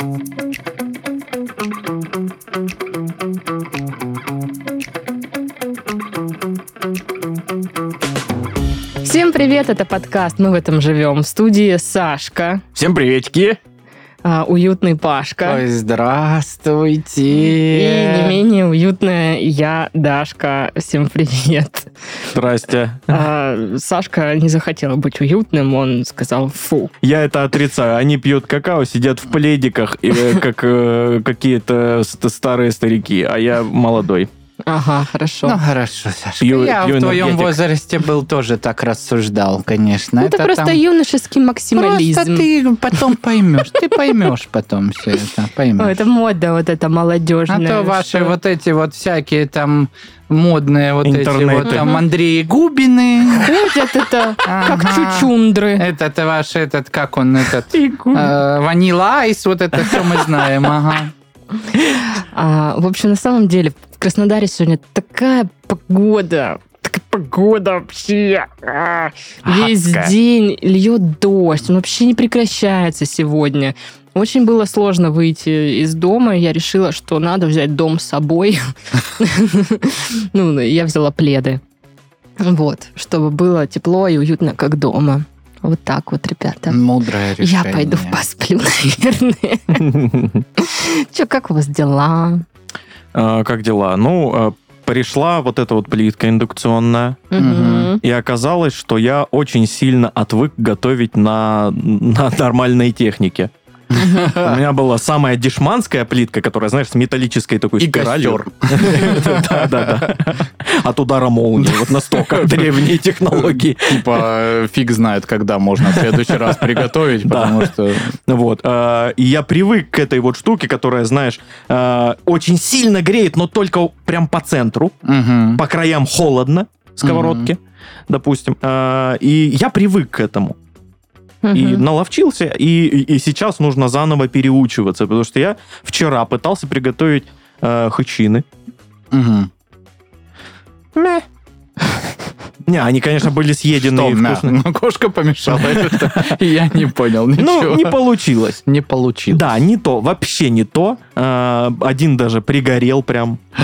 Всем привет, это подкаст «Мы в этом живем». В студии Сашка, Всем приветики. А, уютный Пашка Ой, здравствуйте. и не менее уютная я, Дашка. Всем привет. Здрасте. А, Сашка не захотел быть уютным, он сказал «фу». Я это отрицаю. Они пьют какао, сидят в пледиках, и, э, как э, какие-то ст- старые старики, а я молодой. Ага, хорошо. Ну, хорошо, Сашка. Пью- я в твоем возрасте был тоже так рассуждал, конечно. Ну, это, просто там- юношеский максимализм. Просто ты потом поймешь. Ты поймешь потом все это. Поймешь. это мода вот эта А молодежная. то ваши что- вот эти вот всякие там модные вот эти Интернеты. вот там Андреи Губины. Ходят это как чучундры. Этот ваш этот, как он, этот... Э, Ванила Айс, вот это все мы знаем, ага. А, в общем, на самом деле, Краснодаре сегодня такая погода. Такая погода вообще. А, Весь день льет дождь. Он вообще не прекращается сегодня. Очень было сложно выйти из дома. Я решила, что надо взять дом с собой. Ну, я взяла пледы. Вот, чтобы было тепло и уютно, как дома. Вот так вот, ребята. Мудрое решение. Я пойду посплю, наверное. Че, как у вас дела? А, Как дела? Ну, э, пришла вот эта вот плитка индукционная, Мгм. и оказалось, что я очень сильно отвык готовить на, на нормальной технике. У меня была самая дешманская плитка, которая, знаешь, с металлической такой спиралью. Да, да, да. От удара молнии. Вот настолько древние технологии. Типа, фиг знает, когда можно в следующий раз приготовить, потому что... Вот. э, И я привык к этой вот штуке, которая, знаешь, э, очень сильно греет, но только прям по центру. По краям холодно, сковородки, допустим. Э, И я привык к этому. И наловчился, и, и- и сейчас нужно заново переучиваться, потому что я вчера пытался приготовить э, хычины. Мeh. Не, они, конечно, были съедены Что, и мя? вкусные. Ну, кошка помешала. это Я не понял Ну, ничего. не получилось. Не получилось. Да, не то, вообще не то. Э, Один даже пригорел прям.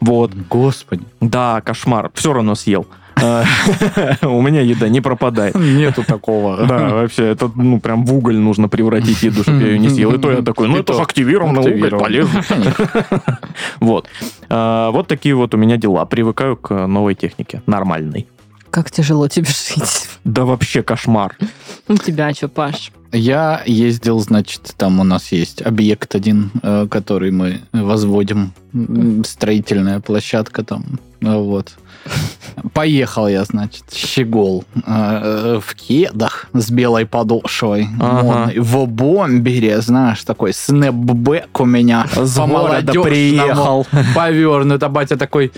Вот. Господи. Да, кошмар. Все равно съел. У меня еда не пропадает. Нету такого. Да, вообще, это, ну, прям в уголь нужно превратить еду, чтобы я ее не съел. И то я такой, ну, это то же активированный уголь, полезно. Вот. А, Вот такие вот у меня дела. Привыкаю к новой технике. Нормальной. Как тяжело тебе жить. Да вообще кошмар. У тебя что, Паш? Я ездил, значит, там у нас есть объект один, э, который мы возводим. Строительная площадка там. Вот. Поехал я, значит, щегол э, в кедах с белой подошвой. Ага. модной, В бомбере, знаешь, такой снэпбэк у меня. С по-молодежному приехал. Повернут. А батя такой,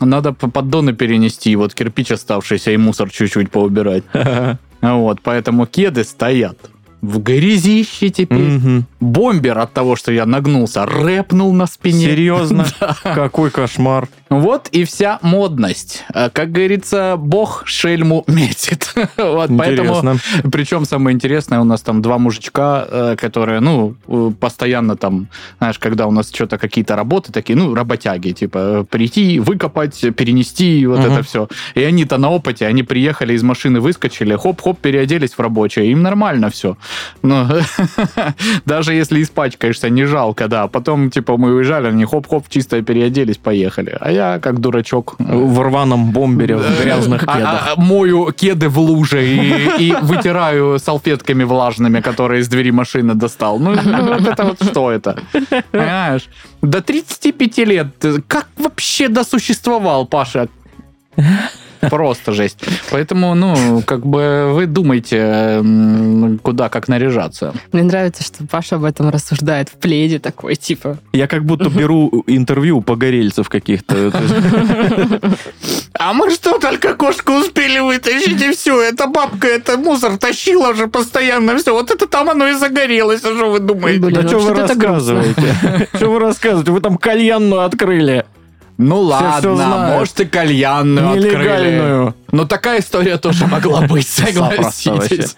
надо по- поддоны перенести, вот кирпич оставшийся и мусор чуть-чуть поубирать. Вот, поэтому кеды стоят в грязище теперь. Мгм. Бомбер от того, что я нагнулся, рэпнул на спине. Серьезно? Какой кошмар. Вот и вся модность. А, Как говорится, бог шельму метит. Вот, поэтому, причем самое интересное, у нас там два мужичка, э, которые, ну, э, постоянно там, знаешь, когда у нас что-то какие-то работы такие, ну, работяги, типа, э, прийти, выкопать, перенести, вот Мгм. это все. И они-то на опыте, они приехали из машины, выскочили, хоп-хоп, переоделись в рабочее, им нормально все. Но даже если испачкаешься, не жалко, да. Потом, типа, мы уезжали, они хоп-хоп, чисто переоделись, поехали. А я, как дурачок, В рваном бомбере, в грязных а- кедах. а- мою кеды в луже и, вытираю салфетками влажными, которые из двери машины достал. Ну, ну, вот это вот что это? Понимаешь? До 35 лет. Как вообще досуществовал, Паша? Просто жесть. Поэтому, ну, как бы вы думаете, куда, как наряжаться. Мне нравится, что Паша об этом рассуждает в пледе такой, типа, Я как будто беру интервью у погорельцев каких-то. А мы что, только кошку успели вытащить, и все. Эта бабка, это мусор тащила уже постоянно. Все, вот это там оно и загорелось. А что вы думаете? Блин, Да что вы это рассказываете? Что вы рассказываете? Вы там кальянную открыли. Ну ладно, всё знают. может и кальянную открыли. Нелегальную. Но такая история тоже могла быть, согласитесь.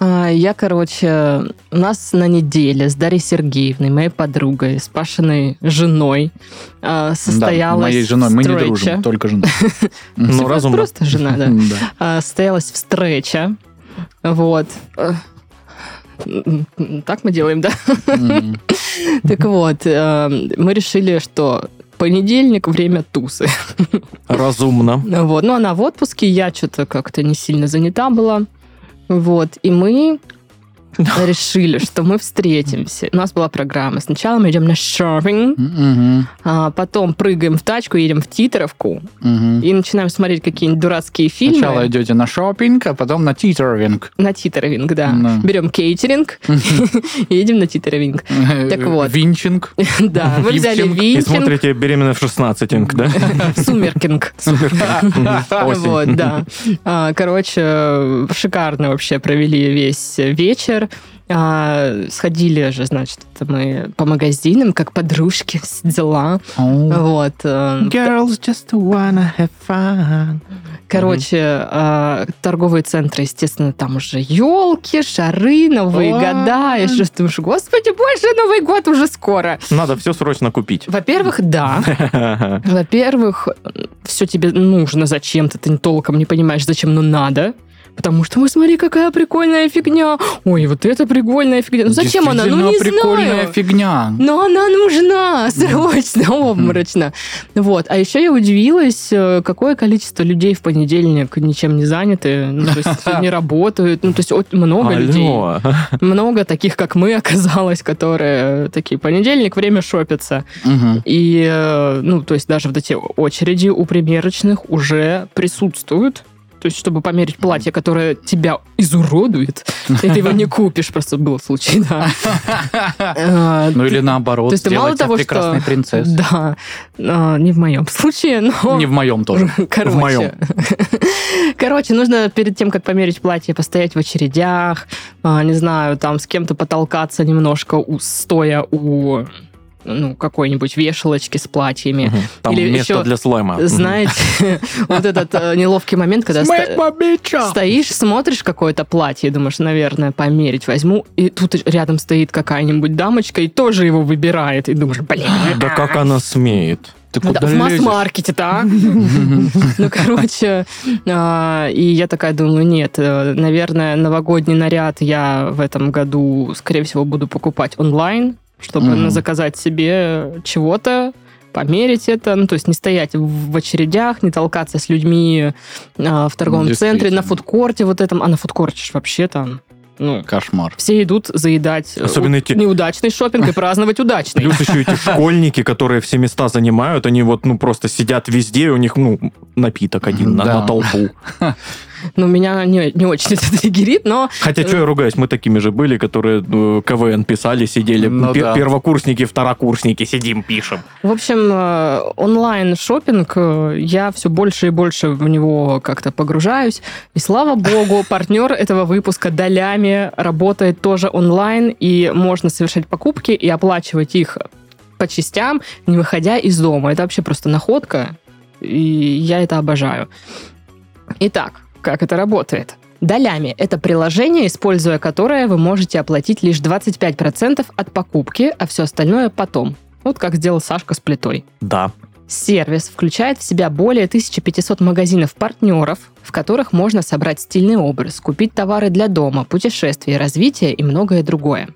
А, Я, короче, у нас на неделе с Дарьей Сергеевной, моей подругой, с Пашиной женой а, Да, состоялась моей женой мы не дружим, только жена. Ну, разумно. Просто жена, да. Да. А, Состоялась встреча. Вот. Э, Так мы делаем, да? Мгм. Так вот, э, мы решили, что понедельник время тусы. Разумно. Вот. Ну, она в отпуске, я что-то как-то не сильно занята была. Вот. И мы решили, что мы встретимся. У нас была программа. Сначала мы идем на шопинг, а потом прыгаем в тачку, едем в Титеровку и начинаем смотреть какие-нибудь дурацкие фильмы. Сначала идете на шопинг, а потом на титервинг. На титеровинг, да. Берем кейтеринг и едем на титеровинг. Так вот. Винчинг. Да, мы взяли Вивчинг. И винчинг, смотрите «Беременна в 16», да? сумеркинг. Вот, да. А, Короче, шикарно вообще провели весь вечер. А, Сходили же, значит, это мы по магазинам, как подружки, все дела. Вот. э, Girls just wanna have fun. Короче, а, торговые центры, естественно, там уже елки, шары, Новые Ой. года. И что ты думаешь, господи, боже, Новый год уже скоро. Надо все срочно купить. Во-первых, да. Во-первых, все тебе нужно зачем-то, ты толком не понимаешь, зачем, но надо. Потому что, ой, смотри, какая прикольная фигня. Ой, вот это прикольная фигня. Ну зачем она? Ну не прикольная знаю. фигня. Но она нужна срочно, обморочно. Вот. А еще я удивилась, э, какое количество людей в понедельник ничем не заняты, ну, то есть не работают. Ну, то есть много людей. Алло. Много таких, как мы, оказалось, которые такие, понедельник, время шопиться. Мгм. И, э, ну, то есть даже вот эти очереди у примерочных уже присутствуют. То есть, чтобы померить платье, которое тебя изуродует, и ты его не купишь, просто был случай, да. Э, Ну или наоборот, То есть мало того, прекрасной что... принцессой. Да, э, не в моем случае, но... Не в моем тоже. Короче. В моем. Короче, нужно перед тем, как померить платье, постоять в очередях, а, не знаю, там с кем-то потолкаться немножко, стоя у ну, какой-нибудь вешалочки с платьями. Мгм. Там Или место еще, для слайма. Знаете, вот этот э, неловкий момент, когда стоишь, смотришь какое-то платье, и думаешь, наверное, померить возьму, и тут рядом стоит какая-нибудь дамочка и тоже его выбирает, и думаешь, блин, Да как она смеет? Ты да, куда в лезешь? масс-маркете-то, а? Ну, короче, а, и я такая думаю, нет, э, наверное, новогодний наряд я в этом году, скорее всего, буду покупать онлайн, чтобы ну, заказать себе чего-то, померить это, ну, то есть не стоять в очередях, не толкаться с людьми а, в торговом центре, на фудкорте вот этом, а на фудкорте ж вообще там, ну, Кошмар. все идут заедать э, Особенно у- эти- неудачный шопинг и праздновать удачный. Плюс еще эти школьники, которые все места занимают, они вот, ну, просто сидят везде, у них, ну, напиток один на толпу. Ну, меня не, не очень это триггерит, но Хотя, что я ругаюсь, мы такими же были, которые э, КВН писали, сидели. Ну Пе- да. Первокурсники, второкурсники, сидим, пишем. В общем, э, онлайн шопинг, я все больше и больше в него как-то погружаюсь. И слава богу, партнер этого выпуска долями работает тоже онлайн, и можно совершать покупки и оплачивать их по частям, не выходя из дома. Это вообще просто находка, и я это обожаю. Итак, как это работает? Долями – это приложение, используя которое вы можете оплатить лишь 25% от покупки, а все остальное потом. Вот как сделал Сашка с плитой. Да. Сервис включает в себя более 1500 магазинов-партнеров, в которых можно собрать стильный образ, купить товары для дома, путешествия, развития и многое другое.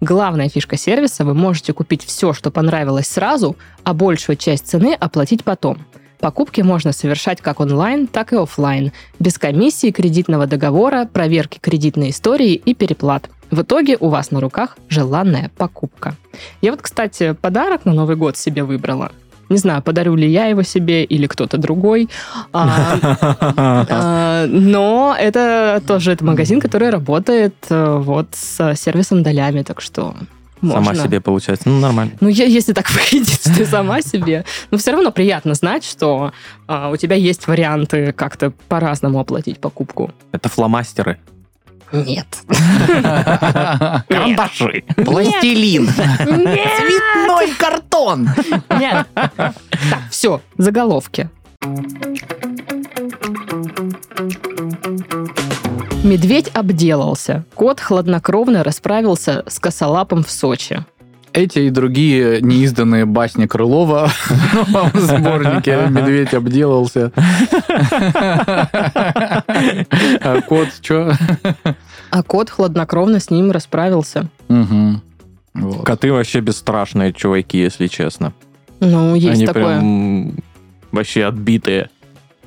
Главная фишка сервиса – вы можете купить все, что понравилось сразу, а большую часть цены оплатить потом. Покупки можно совершать как онлайн, так и оффлайн, без комиссии, кредитного договора, проверки кредитной истории и переплат. В итоге у вас на руках желанная покупка. Я вот, кстати, подарок на Новый год себе выбрала. Не знаю, подарю ли я его себе или кто-то другой. А, а, Но это тоже это магазин, который работает э, вот с сервисом долями, так что Сама можно. себе получается. Ну, нормально. Ну, е- если так выйдет, что ты сама себе. Но все равно приятно знать, что а, у тебя есть варианты как-то по-разному оплатить покупку. Это фломастеры. Нет. Карандаши. Пластилин. Цветной картон. Нет. Так, все, заголовки. Медведь обделался. Кот хладнокровно расправился с косолапом в Сочи. Эти и другие неизданные басни Крылова в сборнике «Медведь обделался». А кот что? А кот хладнокровно с ним расправился. Коты вообще бесстрашные чуваки, если честно. Ну, есть Они такое. прям вообще отбитые.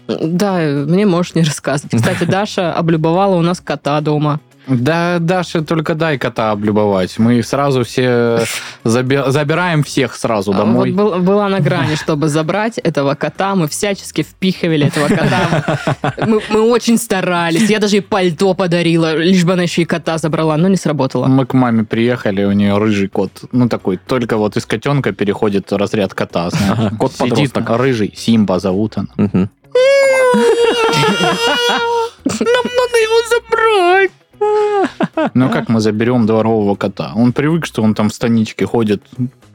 Да, мне можешь не рассказывать. Кстати, Даша облюбовала у нас кота дома. Да, Даша, только дай кота облюбовать. Мы сразу все заби- забираем всех сразу А домой. Вот был- была на грани, чтобы забрать этого кота. Мы всячески впихивали этого кота. Мы, мы очень старались. Я даже ей пальто подарила, лишь бы она еще и кота забрала, но не сработало. Мы к маме приехали, у нее рыжий кот. Ну, такой, только вот из котенка переходит разряд кота. знаешь. Сидит Кот-подросток. рыжий, Симба зовут он. Мгм. Нам надо его забрать. Ну, как мы заберем дворового кота? Он привык, что он там в станичке ходит,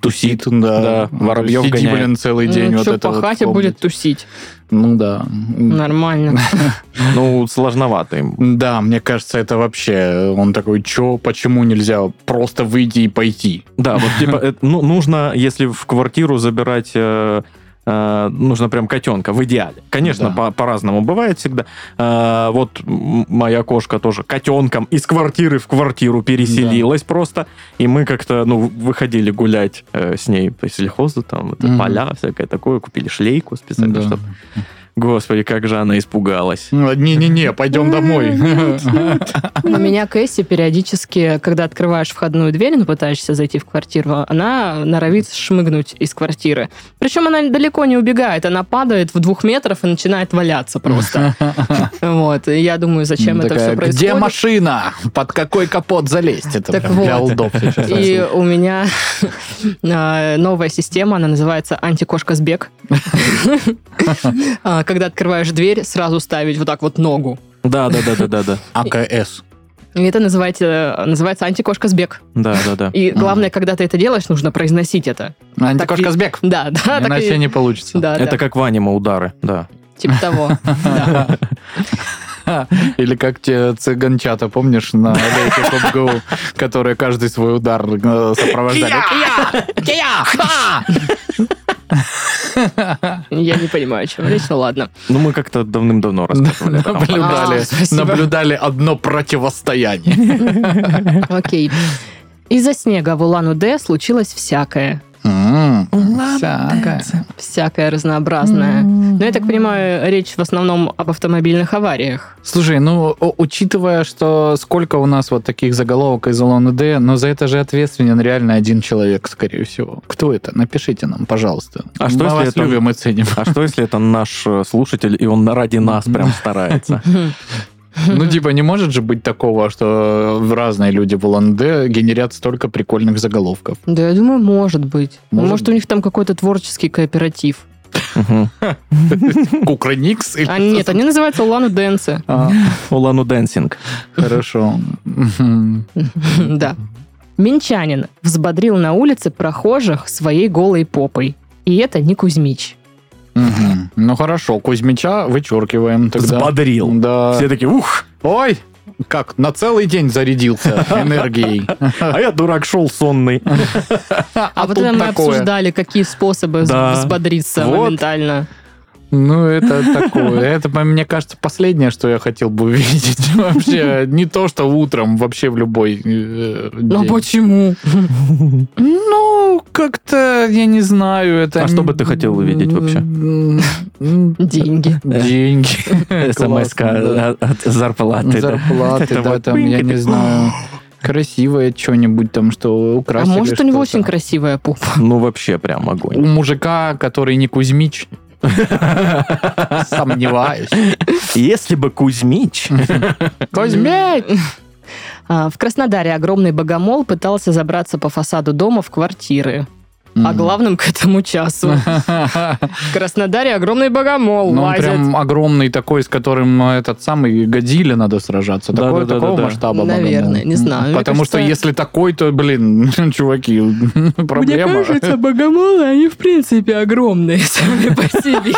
тусит, да. Да, воробьев Сиди, гоняет. блин, целый день. вот что, это по вот хате помнить. будет тусить. Ну, да. Нормально. Ну, сложновато им. Да, мне кажется, это вообще... Он такой, чё, почему нельзя просто выйти и пойти? Да, вот типа, э, ну, нужно, если в квартиру забирать, э, нужно прям котенка, в идеале. Конечно, Да. по- по-разному бывает всегда. Э, вот моя кошка тоже котенком из квартиры в квартиру переселилась просто, и мы как-то, ну, выходили гулять э, с ней по сельхозу, там, это Мгм. поля всякое такое, купили шлейку специально, Да. чтобы... Господи, как же она испугалась. Ну, Не-не-не, пойдем домой. У меня Кэсси периодически, когда открываешь входную дверь, ну, пытаешься зайти в квартиру, она норовит шмыгнуть из квартиры. Причем она далеко не убегает, она падает в двух метров и начинает валяться просто. Вот, и я думаю, зачем это все происходит. Где машина? Под какой капот залезть? Это для сейчас. И у меня а, новая система, она называется антикошка сбег. А, Когда открываешь дверь, сразу ставить вот так вот ногу. Да, да, да, да, да, да. АКС. И это называется, называется антикошка сбег. Да, да, да. И главное, когда ты это делаешь, нужно произносить это. Антикошка Так и- сбег. Да, да, Иначе и- не получится. Да, Это да, как в аниме удары, да. типа того. Или как те цыганчата, помнишь, на Лейке Pop Go, которые каждый свой удар э, сопровождали. Я не понимаю, о чем речь, ну ладно. Ну, мы как-то давным-давно А, наблюдали одно противостояние. Окей. Из-за снега в Улан-Удэ случилось всякое. Всякое. Всякое разнообразное. Но я так понимаю, речь в основном об автомобильных авариях. Слушай, ну, учитывая, что сколько у нас вот таких заголовок из УД, но за это же ответственен реально один человек, скорее всего. Кто это? Напишите нам, пожалуйста. А что, Мы если вас это- любим и ценим. А что, если это наш э, слушатель, и он ради нас прям старается? Ну, типа, не может же быть такого, что разные люди в УД генерят столько прикольных заголовков. Да, я думаю, может быть. Может Может, у них там какой-то творческий кооператив. Кукрыникс? или А нет, они называются Улан-Удэнцы. А, Улан-У dancing. Хорошо. Да. Минчанин взбодрил на улице прохожих своей голой попой. И это не Кузьмич. Мгм. Ну, хорошо, Кузьмича вычеркиваем тогда. Взбодрил. Да. Все такие, ух, Ой, как, на целый день зарядился энергией. а я дурак шел сонный. А, вот тут это мы обсуждали, какие способы взбодриться Вот. моментально. Ну, это такое. Это, мне кажется, последнее, что я хотел бы увидеть. Вообще, не то, что утром, вообще в любой э, Ну день. почему? Ну, как-то, я не знаю, это... А что бы ты хотел увидеть вообще? Деньги. Деньги. смс Классно, да. от зарплаты. Зарплаты, Это да, там, я не знаю, красивое что-нибудь там, что А украсили. может, у него очень красивая попа. Ну, вообще прям У огонь. мужика, который не Кузьмич, сомневаюсь. Если бы Кузьмич... Кузьмич! А, В Краснодаре огромный богомол пытался забраться по фасаду дома в квартиры. О главном к этому часу. В Краснодаре огромный богомол Ну, прям огромный такой, с которым э, этот самый Годзилля надо сражаться. Такого масштаба Наверное, не знаю. Потому что если такой, то, блин, чуваки, проблема. Мне кажется, богомолы, они в принципе огромные сами по себе.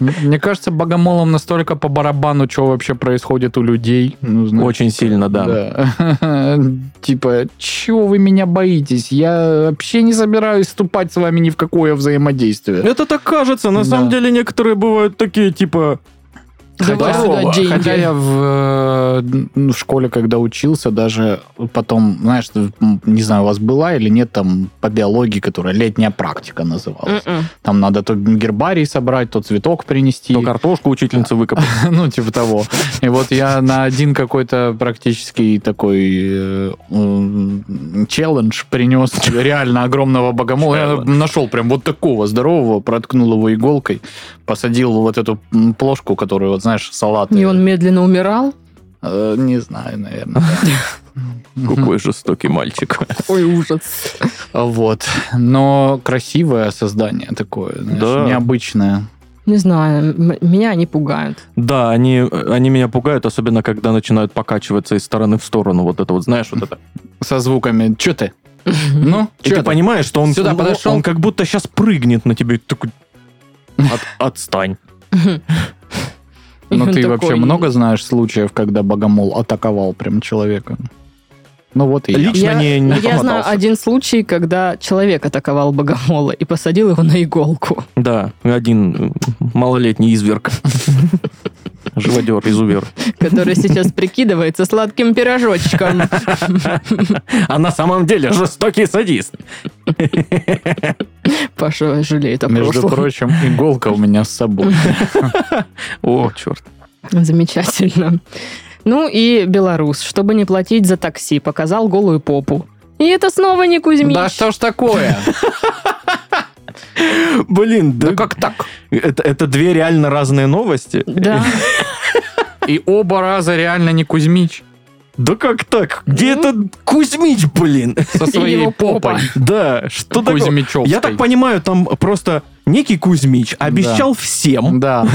Мне кажется, богомолам настолько по барабану, что вообще происходит у людей. Ну, Очень сильно, да. Да. Типа, чего вы меня боитесь? Я вообще не собираюсь вступать с вами ни в какое взаимодействие. Это так кажется. На Да. самом деле некоторые бывают такие, типа... Давай сюда деньги. Хотя я в, э, в школе, когда учился, даже потом, знаешь, не знаю, у вас была или нет там по биологии, которая летняя практика называлась. М-м. Там надо то гербарий собрать, то цветок принести. То картошку учительница выкопала. ну, типа того. И вот я на один какой-то практически такой э, челлендж принес реально огромного богомола. Я нашел прям вот такого здорового, проткнул его иголкой, посадил вот эту плошку, которую, вот знаешь, салат. И он медленно умирал? Э, Не знаю, наверное. Какой жестокий мальчик. Ой, ужас. Вот. Но красивое создание такое, знаешь, Да. необычное. Не знаю, меня они пугают. Да, они, они меня пугают, особенно когда начинают покачиваться из стороны в сторону. Вот это вот, знаешь, вот это. Со звуками. Че ты? Ну, И ты понимаешь, что он, Сюда подошел? он как будто сейчас прыгнет на тебя такой... «От- отстань. Ну, ты такой, вообще много знаешь случаев, когда богомол атаковал прям человека? Ну, вот и я. Лично Я, не, не я знаю один случай, когда человек атаковал богомола и посадил его на иголку. Да, один малолетний изверг. Живодер, изувер. который сейчас прикидывается сладким пирожочком. А на самом деле жестокий садист. Паша жалеет о Между прочим, иголка у меня с собой. О, черт. Замечательно. Ну и белорус, чтобы не платить за такси, показал голую попу. И это снова не Кузьмич. Да что ж такое? Блин, да как так? Это, это две реально разные новости. Да. И оба раза реально не Кузьмич Да как так? Где Ну. этот Кузьмич, блин? со своей попой. Да, что такое? Я так понимаю, там просто некий Кузьмич обещал всем Да.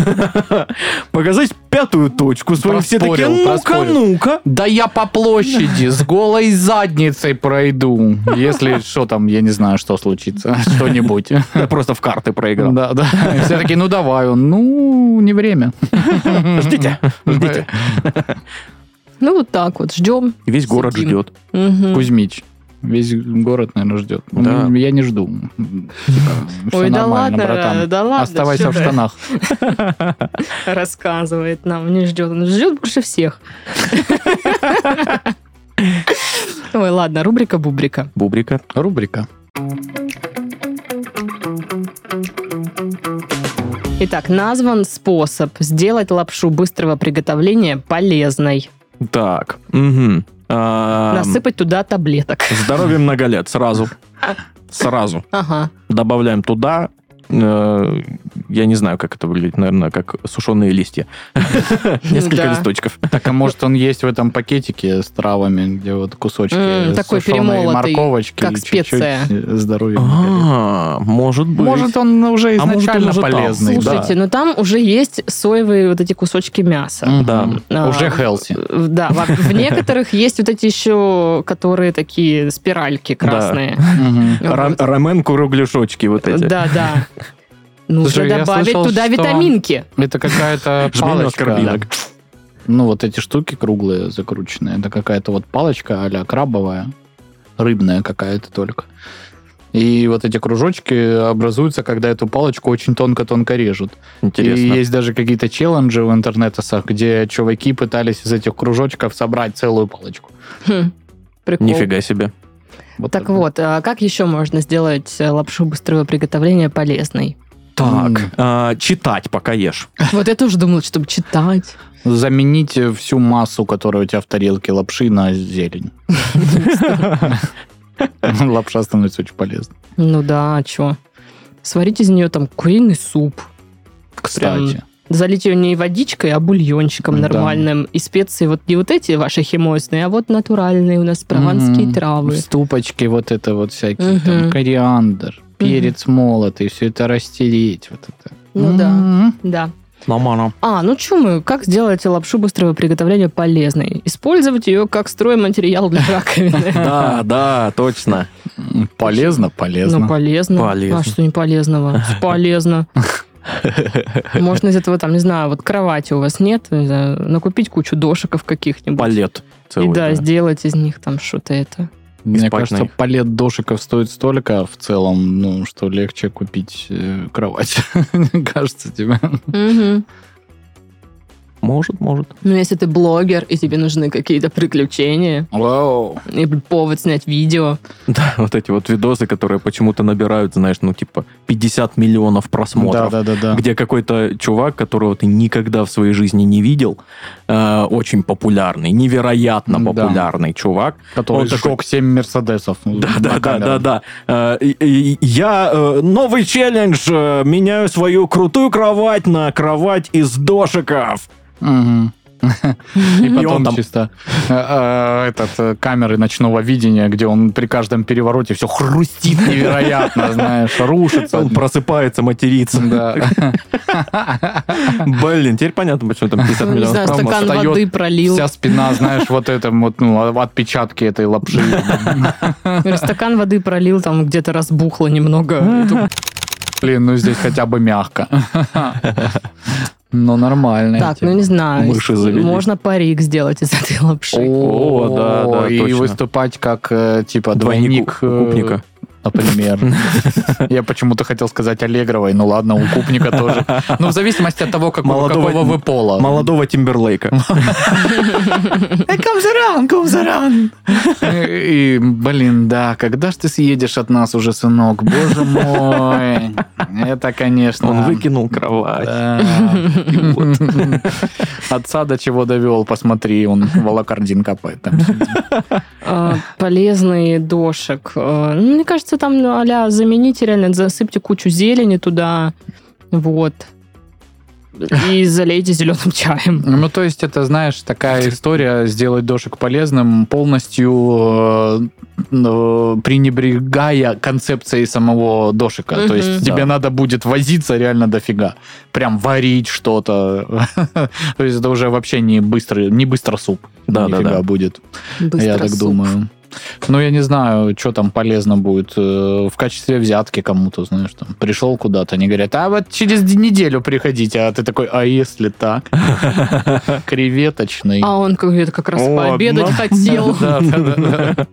показать пятую точку свою. Все такие, ну-ка, ну-ка. Да я по площади с голой задницей пройду. Если что там, я не знаю, что случится. Что-нибудь. Я просто в карты проиграл. Да, да. И все такие, ну давай. Он, ну, не время. Ждите, ждите. Ну вот так вот, ждем. Весь город ждет. Кузьмич. Весь город, наверное, ждет. Да. Я не жду. Ой, да ладно, братан. да ладно. Оставайся в штанах. Рассказывает нам, не ждет. Он ждет больше всех. Ой, ладно, рубрика Бубрика. Бубрика. Рубрика. Итак, назван способ сделать лапшу быстрого приготовления полезной. Так. мгм. А, Насыпать туда таблеток. Здоровье много лет. Сразу. Сразу. Ага. Добавляем туда э, я не знаю, как это выглядит, наверное, как сушеные листья. Несколько листочков. Так, а может он есть в этом пакетике с травами, где вот кусочки такой перемолотый, морковочки. как специя. Здоровья. А, может быть. Может, он уже А изначально полезный. да. Слушайте, ну там уже есть соевые вот эти кусочки мяса. Да. А, Уже healthy. Да, в некоторых есть вот эти еще, которые такие спиральки красные. Рамен кругляшочки вот эти. Да, да. Нужно Слушай, добавить слышал, туда что- витаминки. Это какая-то палочка. Ну, вот эти штуки круглые, закрученные. Это какая-то вот палочка а крабовая. Рыбная какая-то только. И вот эти кружочки образуются, когда эту палочку очень тонко-тонко режут. Интересно. И есть даже какие-то челленджи в интернетах, где чуваки пытались из этих кружочков собрать целую палочку. Хм, Прикол. Нифига себе. Вот Так это. вот, а как еще можно сделать э, лапшу быстрого приготовления полезной? Так, а, читать, пока ешь. Вот я тоже думала, чтобы читать. Заменить всю массу, которая у тебя в тарелке лапши, на зелень. Лапша становится очень полезной. Ну да, а что? Сварить из нее там куриный суп. Кстати. залить ее не водичкой, а бульончиком Да. нормальным. И специи вот не вот эти ваши химозные, а вот натуральные у нас прованские Мгм. травы. Ступочки вот это вот всякие, Мгм. там кориандр, перец молотый, все это растереть. Вот это. Ну да. М. Да. Нормально. А, ну что мы, как сделать лапшу быстрого приготовления полезной? Использовать ее как стройматериал для раковины. Да, да, точно. Полезно, полезно. Ну, полезно. Полезно. А что не полезного? Полезно. Можно из этого, там, не знаю, вот кровати у вас нет, не знаю, накупить кучу дошиков каких-нибудь. Палет. И да, сделать из них там что-то это. Мне кажется, палет дошиков стоит столько в целом, ну, что легче купить э, кровать. Кажется тебе. Может, может. Ну, если ты блогер, и тебе нужны какие-то приключения, Вау. и повод снять видео, Да, вот эти вот видосы, которые почему-то набирают, знаешь, ну, типа 50 миллионов Да, просмотров. да, да, да. Где какой-то чувак, которого ты никогда в своей жизни не видел, э, очень популярный, невероятно Да. популярный чувак. Который Он такой- сжег 7 мерседесов. Да, да, да, да, да. Э, и- Я э, новый челлендж э, меняю свою крутую кровать на кровать из дошиков. И потом там- чисто э, э, этот э, камеры ночного видения, где он при каждом перевороте все хрустит невероятно, знаешь, рушится. Он просыпается, матерится. Да. Блин, теперь понятно, почему там 50 ну, не миллионов знаю, стакан встает воды пролил, Вся спина, знаешь, вот это вот, ну, отпечатки этой лапши. Стакан воды пролил, там где-то разбухло немного. И Блин, ну здесь хотя бы мягко. Ну, нормально. Так, ну не знаю, Мыши можно парик сделать из этой лапши. О, да, да, И точно. выступать как, э, типа, Двойник двойник... э, укупника. Например. Я почему-то хотел сказать Аллегровой, ну ладно, у Купника тоже. Ну, в зависимости от того, какого, Молодого- какого вы пола. Молодого Тимберлейка. Comes around, comes around. И, блин, да, когда ж ты съедешь от нас уже, сынок? Боже мой. Это, конечно... Он выкинул кровать. Отца до чего довел, посмотри, он волокордин копает там. А, полезный дошек. А, ну, Мне кажется, там а замените реально, засыпьте кучу зелени туда, вот. И залейте зеленым чаем. Ну, то есть, это, знаешь, такая история сделать дошик полезным, полностью э, э, пренебрегая концепцией самого дошика. То Мгм. есть, тебе Да. надо будет возиться реально дофига. Прям варить что-то. То есть, это уже вообще не быстрый, не быстро суп. Да, да, да. будет. Быстро я так суп. думаю. Ну, я не знаю, что там полезно будет. э, В качестве взятки кому-то, знаешь, там, пришел куда-то, они говорят, а вот через неделю приходите, а ты такой, а если так? Креветочный. А он как, это как раз пообедать хотел. Да, да, да, да.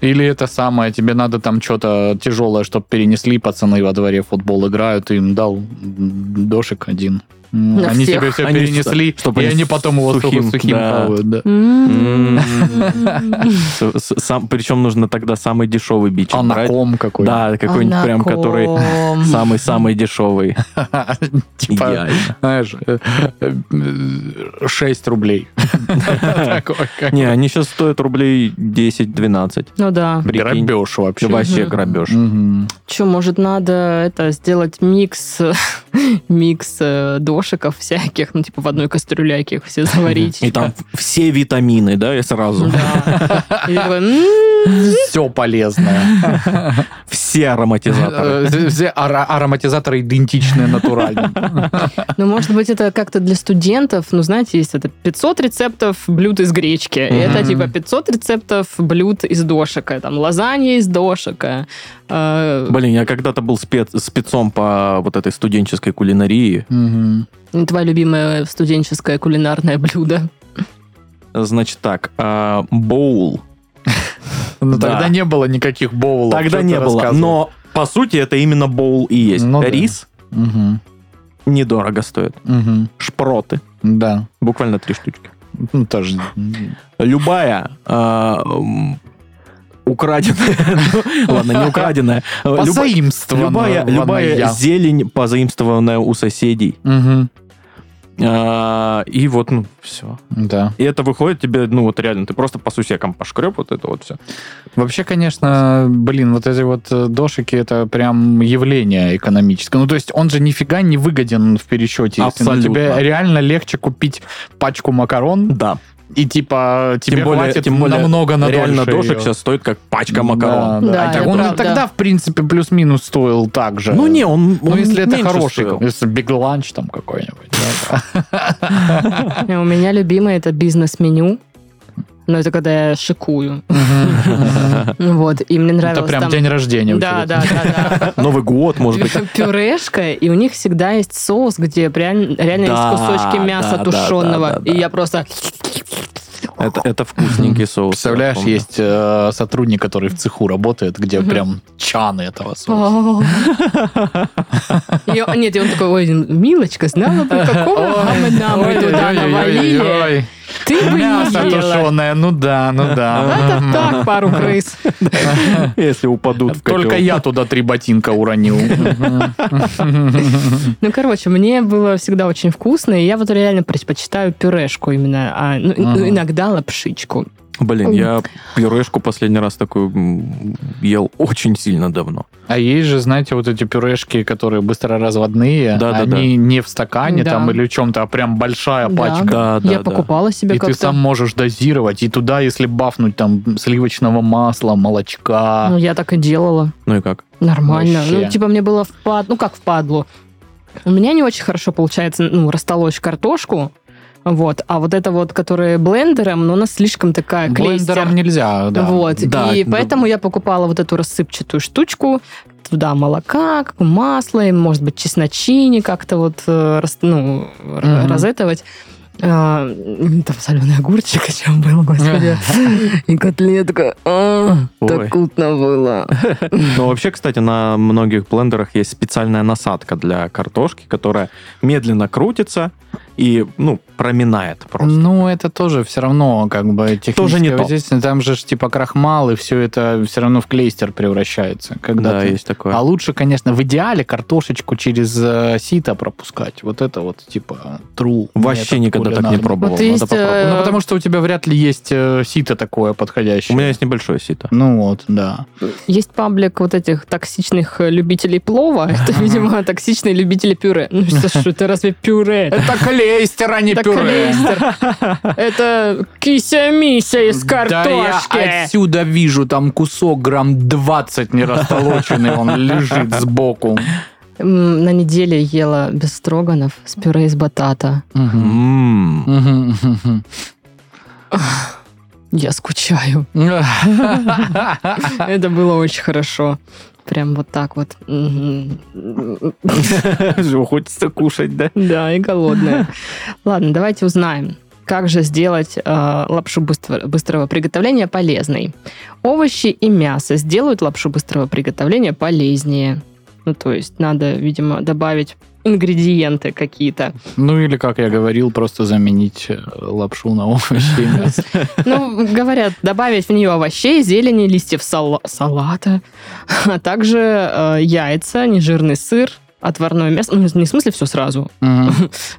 Или это самое, тебе надо там что-то тяжелое, чтобы перенесли, пацаны во дворе футбол играют, ты им дал дошик один. М, На Они всех. тебе все Они перенесли, чтоб и они потом его сухим, сухим, сухим да. хавают, да. Сам, причем нужно тогда самый дешевый бич А на брать. ком какой? Да, какой-нибудь прям, который Анаком. самый-самый дешевый. Типа, Идеально. знаешь, 6 рублей. Такой, как Не, они сейчас стоят рублей 10-12. Ну да. Грабеж вообще. Вообще Мгм. грабеж. Че, может, надо это сделать микс, микс э, дошиков всяких, ну, типа в одной кастрюляке их все заварить. И там все витамины, да, и сразу. Да. И такой, «М, Все полезное. Все ароматизаторы. Э, Все ара- ароматизаторы идентичные натуральным. Ну, может быть, это как-то для студентов, ну, знаете, есть это 500 рецептов блюд из гречки. Это типа 500 рецептов блюд из дошика. Там лазанья из дошика. Э, Блин, я когда-то был спец, спецом по вот этой студенческой кулинарии. Мгм. Твое любимое студенческое кулинарное блюдо. Значит так, а, боул. Ну, Да. тогда не было никаких боулов. Тогда не было, но по сути это именно боул и есть. Ну да. Рис недорого стоит. Шпроты. Да. Буквально три штучки. Ну, тоже. Любая а, украденная, ну, ладно, не украденная, любо- Позаимствованная. любая, зелень, позаимствованная у соседей. А, И вот, ну, все. Да. И это выходит тебе, ну, вот реально, ты просто по сусекам пошкреб вот это вот все. Вообще, конечно, блин, вот эти вот э, дошики, это прям явление экономическое. Ну, то есть он же нифига не выгоден в пересчете. Если, ну, Абсолютно. тебе реально легче купить пачку макарон, Да. И типа тебе Тем более, хватит тем более намного на реально дольше дошик её. сейчас стоит как пачка макарон. да. Да, А так он и правда. тогда, в принципе, плюс-минус стоил так же. Ну, не, он, Ну, он если это хороший, стоил. если биг ланч там какой-нибудь. У меня любимое это бизнес-меню. Но это когда я шикую. Вот, и мне нравилось Это прям день рождения. у Да, да, да, Новый год, может быть. Пюрешка, и у них всегда есть соус, где прям реально есть кусочки мяса тушеного. И я просто... Это, это вкусненький соус. Представляешь, есть э, сотрудник, который в цеху работает, где прям чаны этого соуса. И он- Нет, и он такой, ой, Милочка, знала бы, какого гамна мы туда навалили. Ты бы не Мясо ела. тушеное, ну да, ну да. Это так, пару крыс. Если упадут в котел. Только я туда три ботинка уронил. Ну, короче, мне было всегда очень вкусно, и я вот реально предпочитаю пюрешку именно, а, ну, ну, Ага. Иногда лапшичку. Блин, я пюрешку последний раз такую ел очень сильно давно. А есть же, знаете, вот эти пюрешки, которые быстро-разводные, Да, да, они не в стакане Да. там или в чем-то, а прям большая Да. пачка. Да, да, я да. покупала себе И ты как-то... сам можешь дозировать, и туда, если бафнуть там сливочного масла, молочка. Ну, я так и делала. Ну и как? Нормально. Вообще. Ну, типа, мне было впад... Ну, как впадлу. У меня не очень хорошо получается, ну, растолочь картошку. Вот. А вот это вот, которая блендером, ну, она слишком такая Блендером клейстер. нельзя, да. Вот. Да, и да. поэтому я покупала вот эту рассыпчатую штучку, туда молока, масло, и, может быть, чесночини как-то вот э, ну, р- Мгм. разэтовать. А, там соленый огурчик еще был, господи. И котлетка. А. Так вкусно было. Ну, вообще, кстати, на многих блендерах есть специальная насадка для картошки, которая медленно крутится и, ну, проминает просто. Ну, это тоже все равно как бы техническое Тоже не то. Там же типа крахмал, и все это все равно в клейстер превращается. Когда да, ты- есть такое. А лучше, конечно, в идеале картошечку через э, сито пропускать. Вот это вот, типа, true. Вообще метод никогда так не кулинарный. пробовал. Вот Надо есть, попробовать. э, Ну, потому что у тебя вряд ли есть э, сито такое подходящее. У меня есть небольшое сито. Ну вот, да. Есть паблик вот этих токсичных э, любителей плова. Это, видимо, токсичные любители пюре. Ну что ж, это разве пюре? Это клейстер, а не Это клейстер. Это кися-мися из Да картошки. я отсюда вижу там кусок грамм 20 нерастолоченный, он лежит сбоку. На неделе ела бестроганов с пюре из батата. Я скучаю. Это было очень хорошо. Прям вот так вот. Хочется кушать, да? Да, и голодная. Ладно, давайте узнаем, как же сделать э, лапшу быстро- быстрого приготовления полезной. Овощи и мясо сделают лапшу быстрого приготовления полезнее. Ну, то есть надо, видимо, добавить ингредиенты какие-то. Ну или, как я говорил, просто заменить э, лапшу на овощи. и мясо. Ну, говорят, добавить в нее овощей, зелени, листьев сала- салата, а также э, яйца, нежирный сыр, отварное мясо. Ну, не в смысле все сразу,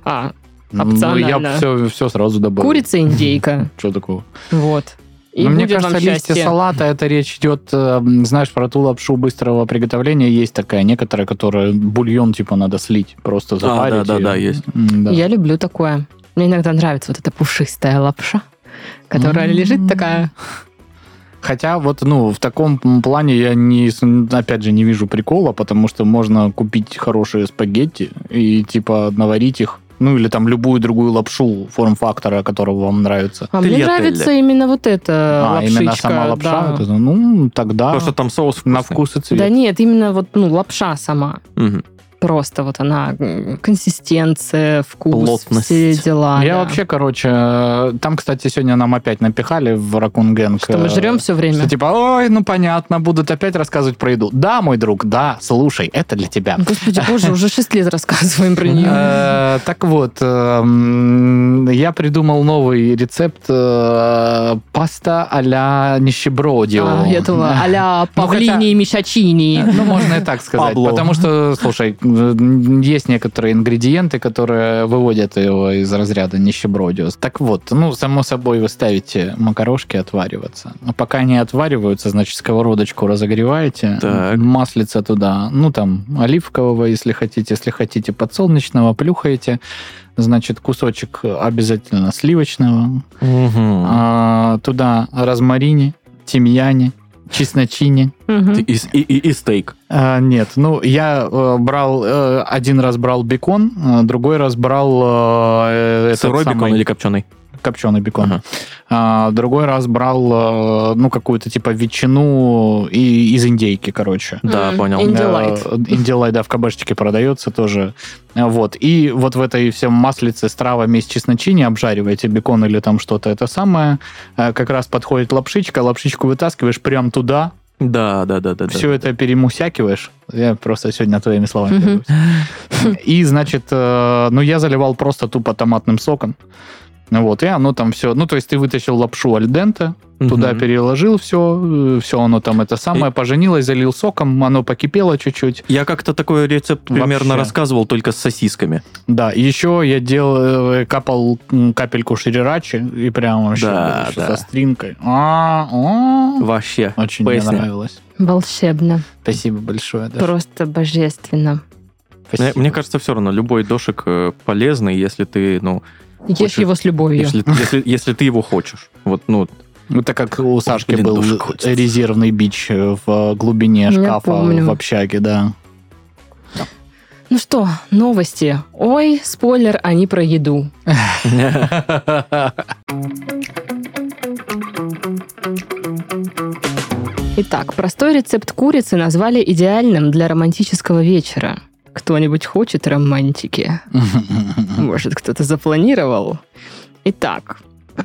а Ну, Опционально. я все, все сразу добавил. курица, индейка. Что такого? Вот. И Но мне кажется, листья счастье. салата, это речь идет, э, знаешь, про ту лапшу быстрого приготовления. Есть такая некоторая, которая бульон типа надо слить, просто А, запарить. да, да, и- да, есть. Да. Я люблю такое. Мне иногда нравится вот эта пушистая лапша, которая М. лежит такая. Хотя вот, ну, в таком плане я не, опять же, не вижу прикола, потому что можно купить хорошие спагетти и, типа, наварить их, ну, или там любую другую лапшу форм-фактора, которого вам нравится. А мне нравится именно вот эта а, лапшичка. именно сама лапша? да. вот это, ну, тогда Потому что там соус на вкусный. вкус и цвет. Да нет, именно вот ну лапша сама. Мгм. Просто вот она консистенция, вкус, Плотность. все дела. Я да. вообще, короче, э, там, кстати, сегодня нам опять напихали в Ракун Гэнг. Что мы э, жрем все время. Что типа, ой, ну понятно, будут опять рассказывать про еду. Да, мой друг, да, слушай, это для тебя. Господи, боже, уже 6 лет рассказываем про нее. Э, Так вот, эм, я придумал новый рецепт паста а-ля нищебродио. А, я думала, а-ля Ну, Павлини и Мишачини. Ну, можно и так сказать. Потому что, слушай, есть некоторые ингредиенты, которые выводят его из разряда нищебродиус. Так вот, ну, само собой, вы ставите макарошки отвариваться. А пока они отвариваются, значит, сковородочку разогреваете, Так. маслица туда, ну, там, оливкового, если хотите, если хотите, подсолнечного, плюхаете, значит, кусочек обязательно сливочного, Мгм. а, туда розмарине, тимьяне, чесночине. Мгм. И, и- и- и стейк. А, нет, ну, я э, брал, э, один раз брал бекон, а другой раз брал э, этот Сырой самый бекон или копченый? Копченый бекон. Ага. А, другой раз брал, э, ну, какую-то типа ветчину и, из индейки, короче. Да, М, понял. инди- Э, Индилайт. Индилайт, да, в кабачке продается тоже. А, Вот. И вот в этой всем маслице с травами, с чесночине обжариваете бекон или там что-то это самое. Э, Как раз подходит лапшичка, лапшичку вытаскиваешь прям туда, Да, да, да, да. да. все это перемусякиваешь. Я просто сегодня твоими словами. Делюсь. И, значит, э, ну, я заливал просто тупо томатным соком. Вот, и оно там все... Ну, то есть ты вытащил лапшу альдента, туда Мгм. переложил все, все оно там это самое, поженилось, залил соком, оно покипело чуть-чуть. Я как-то такой рецепт примерно Вообще. рассказывал, только с сосисками. Да, еще я делал, э, капал капельку шрирачи, и прям вообще Да, да. со стринкой. А, а. Вообще. Очень Поясни. мне нравилось. Волшебно. Спасибо большое. Даша. Просто божественно. Мне, Спасибо. мне кажется, все равно любой дошик э, полезный, если ты, ну, Ешь Хочешь- его с любовью. если, если, если ты его хочешь. Вот, ну, Ну, так как у Сашки блин, был резервный бич э, в глубине Я шкафа помню. в общаге, да. Ну что, новости. Ой, спойлер, они про еду. Итак, простой рецепт курицы назвали идеальным для романтического вечера. Кто-нибудь хочет романтики? Может, кто-то запланировал? Итак,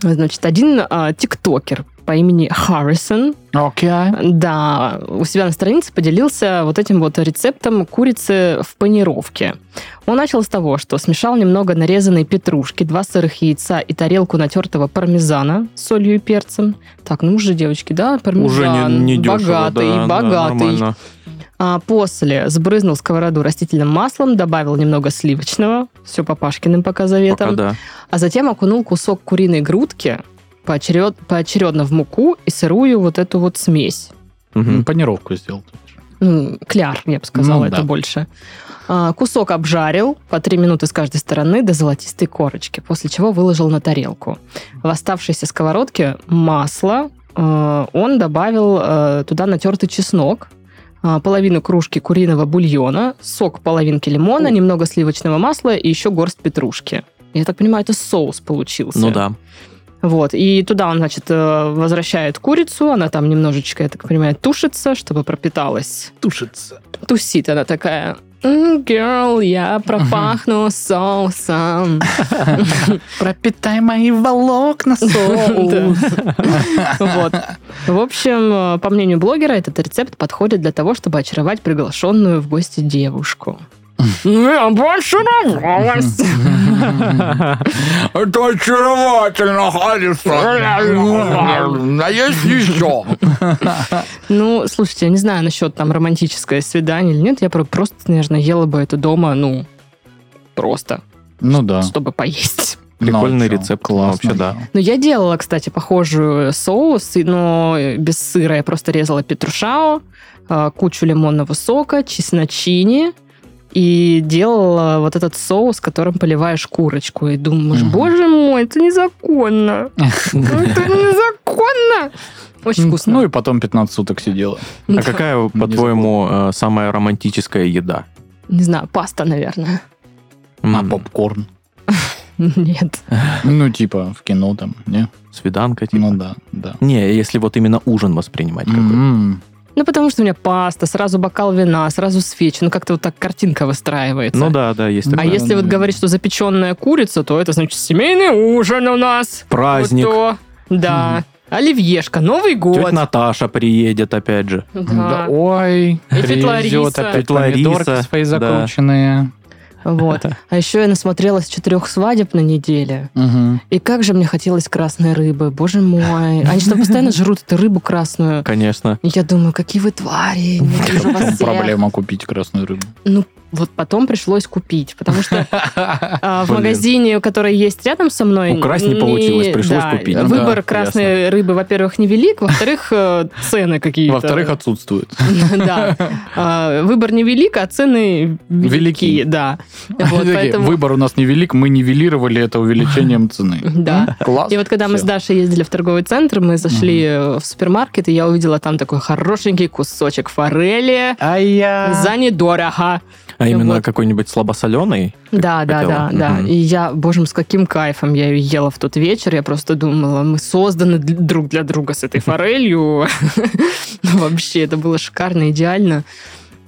значит, один а, тиктокер по имени Харрисон Окей. да, у себя на странице поделился вот этим вот рецептом курицы в панировке. Он начал с того, что смешал немного нарезанной петрушки, два сырых яйца и тарелку натертого пармезана с солью и перцем. Так, ну уже, девочки, да, пармезан. уже не, не дешево. Богатый, да, да, богатый. нормально. А после сбрызнул сковороду растительным маслом, добавил немного сливочного, все по Пашкиным пока заветам, Пока да. а затем окунул кусок куриной грудки поочеред- поочередно в муку и сырую вот эту вот смесь. Мгм. Панировку сделал. Ну, кляр, я бы сказала, Ну, это да. больше. А, Кусок обжарил по 3 минуты с каждой стороны до золотистой корочки, после чего выложил на тарелку. В оставшейся сковородке масло. э, Он добавил э, туда натертый чеснок, половину кружки куриного бульона, сок половинки лимона, немного сливочного масла и еще горсть петрушки. Я так понимаю, это соус получился. Ну да. Вот, и туда он, значит, э, возвращает курицу, она там немножечко, я так понимаю, тушится, чтобы пропиталась. Тушится. Тусит она такая, «М, girl, я пропахну соусом. Пропитай мои волокна соус. Вот. В общем, э, по мнению блогера, этот рецепт подходит для того, чтобы очаровать приглашенную в гости девушку. Я больше нравилась. Это очаровательно, Харрисон. А есть еще? Ну, слушайте, я не знаю насчет там романтическое свидание или нет. Я про- просто, наверное, ела бы это дома, ну, просто, Ну да. чтобы поесть. Прикольный Ну, рецепт. классно. Вообще, да. Ну, я делала, кстати, похожую соус, но без сыра. Я просто резала петрушао, э, кучу лимонного сока, чесночини, и делала вот этот соус, которым поливаешь курочку. И думаешь, Мгм. боже мой, это незаконно. Это незаконно. Очень вкусно. Ну и потом 15 суток сидела. Да. А какая, по-твоему, э, самая романтическая еда? Не знаю, паста, наверное. А попкорн? Нет. Ну, типа, в кино там, не? Свиданка, типа? Ну да, да. Не, если вот именно ужин воспринимать какой. Ну, потому что у меня паста, сразу бокал вина, сразу свечи. Ну, как-то вот так картинка выстраивается. Ну да, да, есть А такое. если вот говорить, что запеченная курица, то это значит семейный ужин у нас. Праздник. Вот то. Да. Оливьешка, Новый год. Тетя Наташа приедет, опять же. Да. Да, ой, И привезет опять Лариса, помидорки свои да. Вот. А еще я насмотрелась четырех свадеб на неделе. Мгм. И как же мне хотелось красной рыбы. Боже мой. Они что, постоянно жрут эту рыбу красную. Конечно. И я думаю, какие вы твари. Проблема купить красную рыбу. Ну, вот потом пришлось купить, потому что а, в магазине, который есть рядом со мной... Украсть не получилось, пришлось купить. Выбор красной рыбы, во-первых, невелик, во-вторых, э, цены какие-то. Во-вторых, отсутствует. Да. А, Выбор невелик, а цены велики. Да. Выбор у нас невелик, мы нивелировали это увеличением цены. Да. Класс. И вот когда мы с. Дашей ездили в торговый центр, мы зашли э, в супермаркет, и я увидела там такой хорошенький кусочек форели А я... за недорого. А именно Вот. какой-нибудь слабосоленый? Да, да, хотела? да, да. Мгм. И я, боже мой, с каким кайфом я ее ела в тот вечер. Я просто думала, мы созданы друг для друга с этой форелью. Ну, Вообще, это было шикарно, идеально.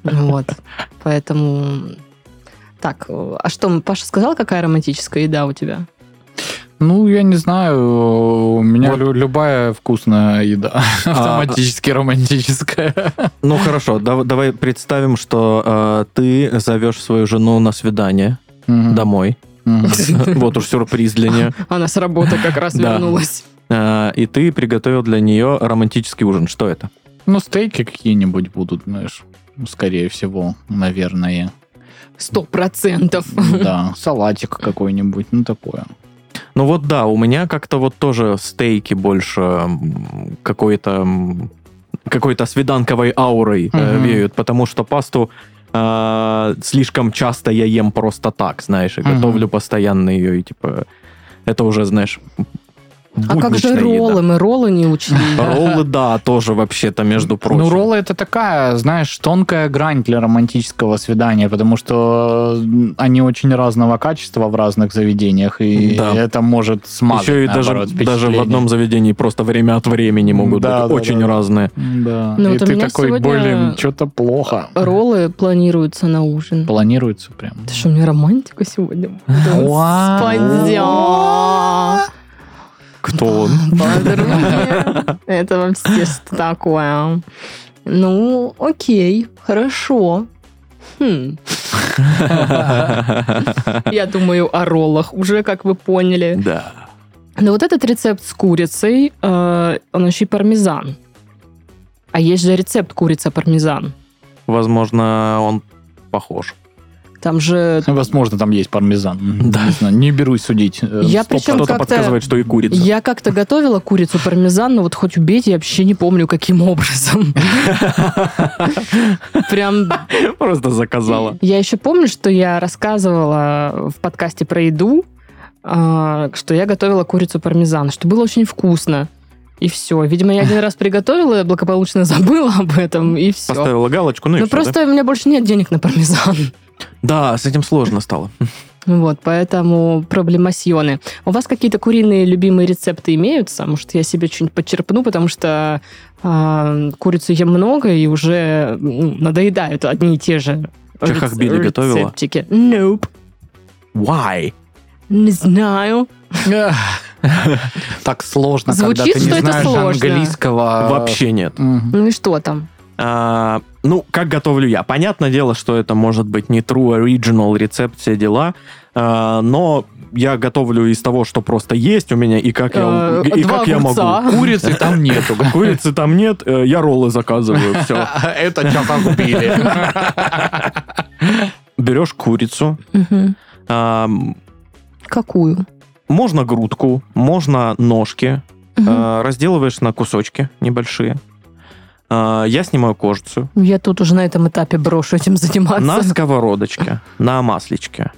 Вот. Поэтому... Так, а что, Паша сказал, какая романтическая еда у тебя? Ну, я не знаю, у меня Вот. лю- любая вкусная еда А, автоматически романтическая. Ну хорошо, дав- давай представим, что э, ты зовешь свою жену на свидание Мгм. домой. Мгм. Вот уж сюрприз для нее. Она с работы как раз Да. вернулась. Э, И ты приготовил для нее романтический ужин. Что это? Ну, стейки какие-нибудь будут, знаешь, скорее всего, наверное. Сто процентов. Да, салатик какой-нибудь, ну такое. Ну вот да, у меня как-то вот тоже стейки больше какой-то какой-то свиданковой аурой э, Мгм. веют, потому что пасту э, слишком часто я ем просто так, знаешь, и Мгм. готовлю постоянно ее, и типа это уже, знаешь, А как же еда. роллы? Мы роллы не учли. Роллы, да, тоже вообще-то, между прочим. Ну, роллы это такая, знаешь, тонкая грань для романтического свидания, потому что они очень разного качества в разных заведениях, и Да. это может смазать, Еще и даже, наоборот, даже в впечатление. одном заведении просто время от времени могут Да, быть да, очень да. разные. Да. Ну, и вот ты такой, блин, что-то плохо. Роллы планируются на ужин. Планируется прям. Ты что, у меня романтика сегодня? Вау. Кто он? Подруги. Это вообще что такое? Ну, окей, хорошо. Хм. Я думаю о роллах уже, как вы поняли. Да. Но вот этот рецепт с курицей, э, он еще и пармезан. А есть же рецепт курица-пармезан. Возможно, он похож. Там же... Возможно, там есть пармезан. Да. Не знаю, не берусь судить. э, Я сто причем Кто-то подсказывает, что и курица. Я как-то готовила курицу пармезан, но вот хоть убейте, я вообще не помню, каким образом. Прям Просто заказала. Я еще помню, что я рассказывала в подкасте про еду, а, что я готовила курицу пармезан, что было очень вкусно. И все. Видимо, я один раз приготовила, благополучно забыла об этом, и все. Поставила галочку, ну и Ну, просто у меня больше нет денег на пармезан. Да? С этим сложно стало. Вот, поэтому проблемасьоны. У вас какие-то куриные любимые рецепты имеются? Может, я себе что-нибудь подчерпну, потому что а, курицу ем много и уже надоедают одни и те же Чахахбили рец- готовила? рецептики. Nope. Why? Не знаю. Так сложно, Звучит, когда ты не что это знаешь сложно. английского. Вообще нет. Ну и что там? А, ну, как готовлю я? Понятное дело, что это может быть не true original рецепт, все дела, а, но я готовлю из того, что просто есть у меня, и как я, Э, и как я могу. Курицы там нету. Курицы там нет, э, я роллы заказываю, все. Это чахахбили. Берешь курицу, а, Какую? можно грудку, можно ножки, разделываешь на кусочки небольшие. А, Я снимаю кожицу, Я тут уже на этом этапе брошу этим заниматься. на сковородочке, на масличке.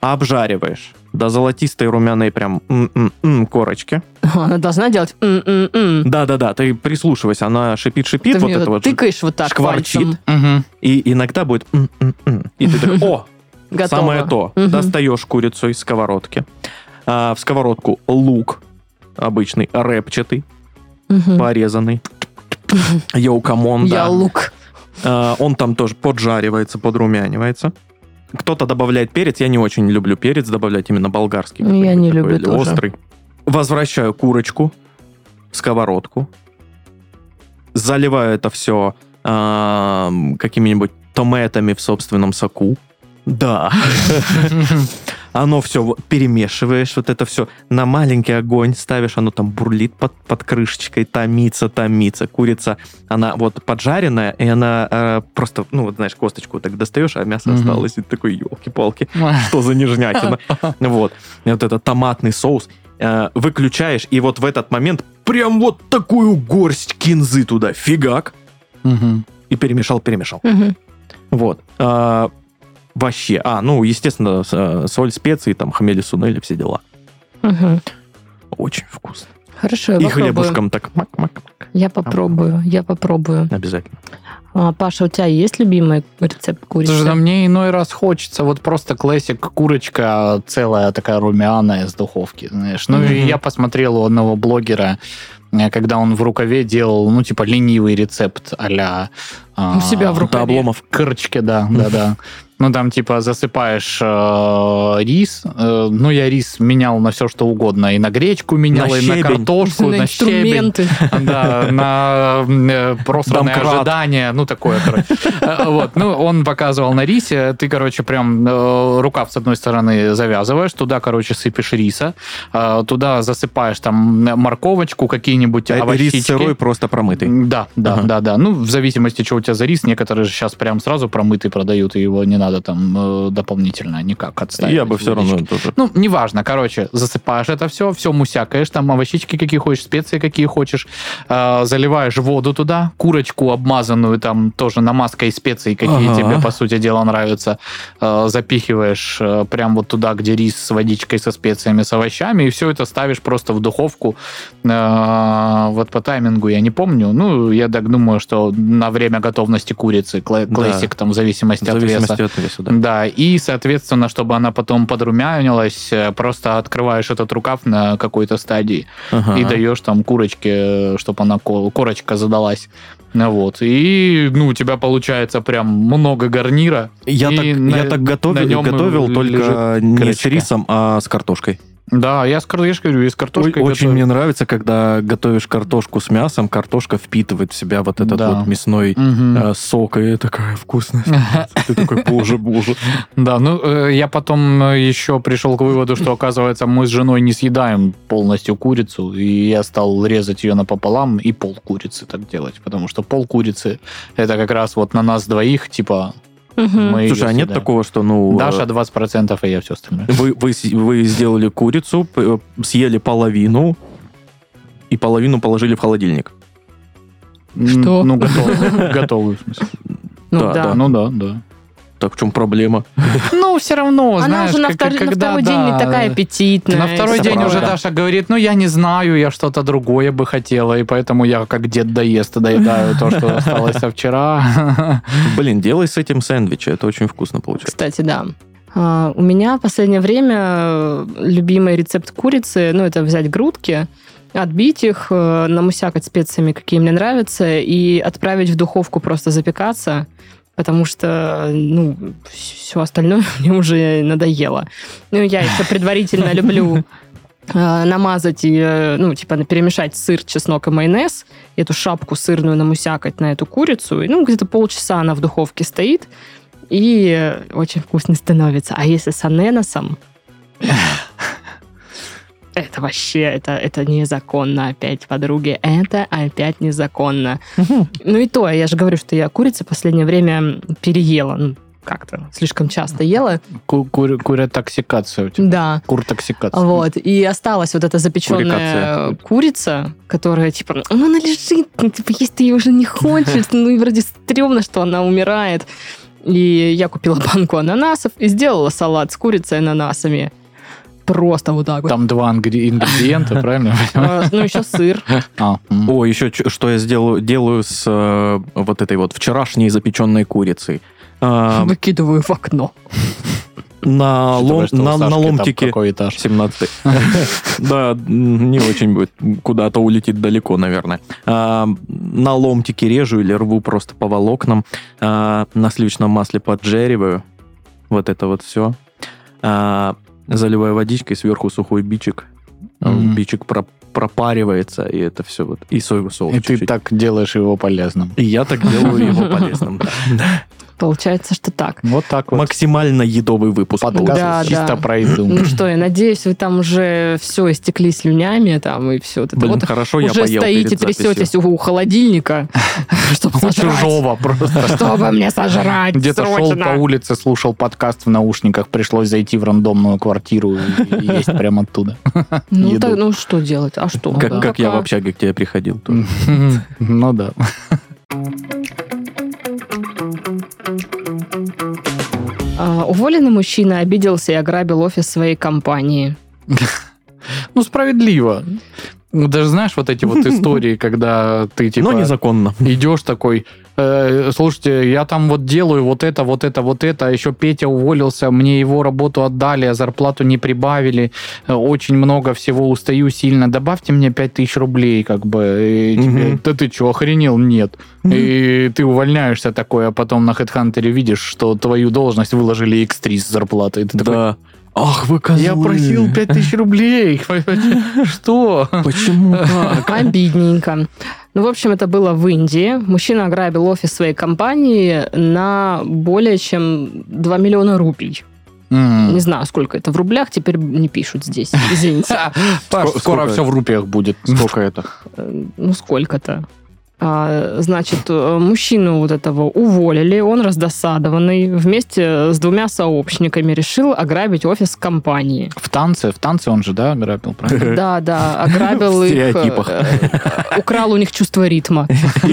Обжариваешь до золотистой румяной прям м-м-м корочки. Она должна делать м-м-м. Да-да-да, ты прислушивайся, она шипит-шипит, вот это вот. тыкаешь вот так шкварчит. Мгм. И иногда будет м-м-м. И ты такой, о, Готово. самое то. Мгм. Достаешь курицу из сковородки. А, в сковородку лук обычный, рэпчатый, Мгм. порезанный. Yo, come on, Я да. лук. А, Он там тоже поджаривается, подрумянивается. Кто-то добавляет перец. Я не очень люблю перец добавлять, именно болгарский. Ну, я не люблю тоже. Острый. Возвращаю курочку в сковородку. Заливаю это все какими-нибудь томатами в собственном соку. Да. оно все перемешиваешь, вот это все на маленький огонь ставишь, оно там бурлит под, под крышечкой, томится, томится. Курица, она вот поджаренная, и она э, просто, ну, вот знаешь, косточку так достаешь, а мясо Мгм. осталось, и ты такой, елки-палки, что за нежнятина. Вот. И вот этот томатный соус э, выключаешь, и вот в этот момент прям вот такую горсть кинзы туда, фигак, Мгм. и перемешал, перемешал. Мгм. Вот. А, вообще. А, ну, естественно, э, соль, специи, там, хмели, сунели, все дела. Мгм. Очень вкусно. Хорошо, я И попробую. хлебушком так мак-мак-мак. Я попробую, я попробую. Обязательно. А, Паша, у тебя есть любимый рецепт курицы? Слушай, да мне иной раз хочется вот просто классик курочка целая такая румяная из духовки, знаешь. Ну и Мгм. я посмотрел у одного блогера, э, когда он в рукаве делал, ну типа ленивый рецепт а-ля... а, У себя в Да, рукаве. обломов. Кырочки, да, да, да. Ну, там, типа, засыпаешь э, рис. Э, ну, я рис менял на все, что угодно. И на гречку менял, На и на щебень. картошку, на на щебень. Да, на э, просранное Домкрат. ожидание, ну, такое, короче. Э, Вот, ну, он показывал на рисе, ты, короче, прям э, рукав с одной стороны завязываешь, туда, короче, сыпешь риса, э, туда засыпаешь там морковочку, какие-нибудь А овощички. Рис сырой, просто промытый. Да, да, Ага. да, да. Ну, в зависимости, что у тебя за рис, некоторые же сейчас прям сразу промытый продают, и его не надо там э, дополнительно никак отставить. Я бы все равно тоже. Ну, неважно, короче, засыпаешь это все, все мусякаешь, там овощички какие хочешь, специи какие хочешь, э, заливаешь воду туда, курочку обмазанную там тоже намазкой специй, какие Ага. тебе, по сути дела, нравятся, э, запихиваешь э, прям вот туда, где рис с водичкой, со специями, с овощами, и все это ставишь просто в духовку. Э, вот по таймингу я не помню, ну, я так думаю, что на время готовности курицы, кла- Да. классик там в зависимости В от веса. зависимости от веса, да. Да, и, соответственно, чтобы она потом подрумянилась, э, просто открываешь этот рукав на какой-то стадии Ага. и даешь там курочке, чтобы она ко- корочка задалась. Ну Вот. И, ну, у тебя получается прям много гарнира. Я, так, на- я так готовил, готовил только не с рисом, а с картошкой. Да, я с, я говорю, и с картошкой Ой, Очень мне нравится, когда готовишь картошку с мясом, картошка впитывает в себя вот этот Да. вот мясной Мгм. э, сок, и такая вкусная. Ты такой, боже, боже. Да, ну э, я потом э, еще пришел к выводу, что оказывается мы с женой не съедаем полностью курицу, и я стал резать ее напополам и пол курицы так делать, потому что пол курицы это как раз вот на нас двоих, типа Мы её Слушай, а нет съедаем. такого, что, ну... Даша э, 20%, и я все остальное. Вы, вы, вы сделали курицу, э, съели половину, и половину положили в холодильник. Что? Ну. Готовы, в смысле. Ну да. Да, ну да, да. Так в чем проблема? Ну, все равно, Она знаешь, уже на, как- втор- на когда, второй день не да, такая аппетитная. На второй и день всё уже. Даша говорит, ну я не знаю, я что-то другое бы хотела, и поэтому я как дед доест, доедаю то, что осталось со вчера. Блин, делай с этим сэндвичи, это очень вкусно получается. Кстати, да. А, У меня в последнее время э, любимый рецепт курицы, ну, это взять грудки, отбить их, э, намусякать специями, какие мне нравятся, и отправить в духовку просто запекаться, потому что, ну, все остальное мне уже надоело. Ну, я еще предварительно люблю э, намазать и, э, ну, типа, перемешать сыр, чеснок и майонез, эту шапку сырную намусякать на эту курицу, и, ну, где-то полчаса она в духовке стоит, и э, очень вкусно становится. А если с аненасом, это вообще, это, это незаконно опять, подруги. Это опять незаконно. Ну и то, я же говорю, что я курицы в последнее время переела. Ну, как-то слишком часто ела. Ку- кур- Курятоксикация у тебя. Да. Куртоксикация. Вот. И осталась вот эта запеченная Курикация. курица, которая, типа, ну, она лежит, ну, типа, есть ты ее уже не хочешь, ну, и вроде стрёмно, что она умирает. И я купила банку ананасов и сделала салат с курицей и ананасами. Просто вот так вот. Там два ингре- ингредиента, правильно? А, Ну, еще сыр. А. О, еще что я сделаю, делаю с э, вот этой вот вчерашней запеченной курицей. А, Выкидываю в окно. на, лом- на, на ломтике... Какой этаж? 17 Да, не очень будет. Куда-то улетит далеко, наверное. На ломтике режу или рву просто по волокнам. На сливочном масле поджариваю. Вот это вот все. Заливаю водичкой, сверху сухой бичик. Мгм. Бичик про- пропаривается, и это все вот. И соевый соус И ты чуть-чуть. так делаешь его полезным. И я так делаю его полезным. да. Получается, что так. Вот так вот. Максимально едовый выпуск. Подкаст. Да, чисто да. про еду. Ну что, я надеюсь, вы там уже все истекли слюнями там и все. Блин, вот хорошо, я уже поел стоите, трясетесь у холодильника, чтобы сожрать. Чужого просто. Чтобы мне сожрать Где-то шел по улице, слушал подкаст в наушниках, пришлось зайти в рандомную квартиру и есть прямо оттуда. Ну, так, ну что делать? А что? Как, Да. как я в общаге к тебе приходил. Ну да. Уволенный мужчина обиделся и ограбил офис своей компании. Ну, справедливо. Ну, Даже знаешь, вот эти вот истории, когда ты типа Но незаконно. идешь такой, «Э, слушайте, я там вот делаю вот это, вот это, вот это, а еще Петя уволился, мне его работу отдали, а зарплату не прибавили, э, очень много всего, устаю сильно, добавьте мне 5000 рублей, как бы. И тебе, Мгм. да ты что, охренел? Нет. И ты увольняешься такой, а потом на HeadHunter видишь, что твою должность выложили X3 с зарплатой. Такой, Да. Ах, вы козлы. я просил 5000 рублей. Что? Почему так? Обидненько. Ну, в общем, это было в Индии. Мужчина ограбил офис своей компании на более чем 2 миллиона рупий. М. Не знаю, сколько это в рублях, теперь не пишут здесь. Извините. Паш, скоро все в рупиях будет. Сколько это? Э, Ну, сколько-то. А, Значит, э, мужчину вот этого уволили, он раздосадованный, вместе с двумя сообщниками решил ограбить офис компании. В танце, в танце он же, да, грабил, правильно? Да, да, ограбил В их, э, стереотипах. э, украл у них чувство ритма.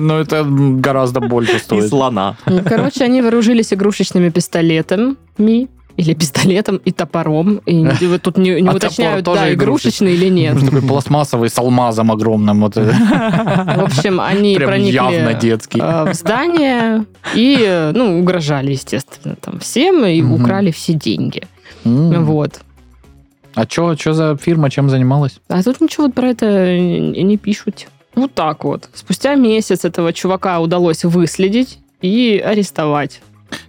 Но это гораздо больше И стоит. слона. Ну, Короче, они вооружились игрушечными пистолетами или пистолетом и топором. И вот тут не, не А уточняют, да, игрушечный или нет. Такой пластмассовый с алмазом огромным. Вот, э, В общем, они Прям явно проникли детский. э, в здание и, ну, угрожали, естественно, там всем и Мгм. украли все деньги. М. Вот. А что за фирма, чем занималась? А тут ничего вот про это не пишут. Вот так вот. Спустя месяц этого чувака удалось выследить и арестовать.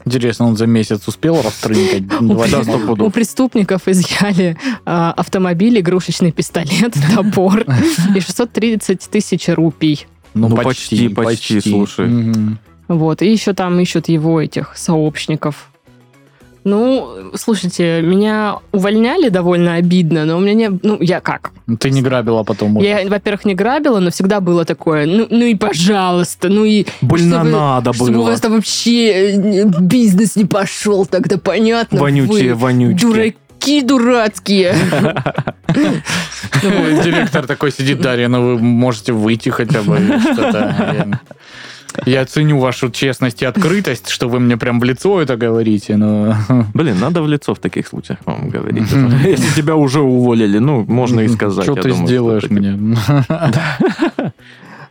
Интересно, он за месяц успел растрынкать? У преступников изъяли а, автомобиль, игрушечный пистолет, топор и 630 тысяч рупий. Ну, Ну, почти, почти, слушай. Вот, и еще там ищут его, этих сообщников. Ну, слушайте, меня увольняли довольно обидно, но у меня не... Ну, я как? Ты не грабила потом? Я, во-первых, не грабила, но всегда было такое, ну, ну и пожалуйста, ну и... Больно чтобы- надо Чтобы у было. вас там вообще э, бизнес не пошел, тогда понятно. Вонючие, вы вонючки. дураки дурацкие. Ну, Директор такой сидит, Дарья, ну вы можете выйти хотя бы. Я- ценю вашу честность и открытость, что вы мне прям в лицо это говорите, но... Блин, надо в лицо в таких случаях вам говорить. Если тебя уже уволили, ну, можно и сказать. Что ты сделаешь мне?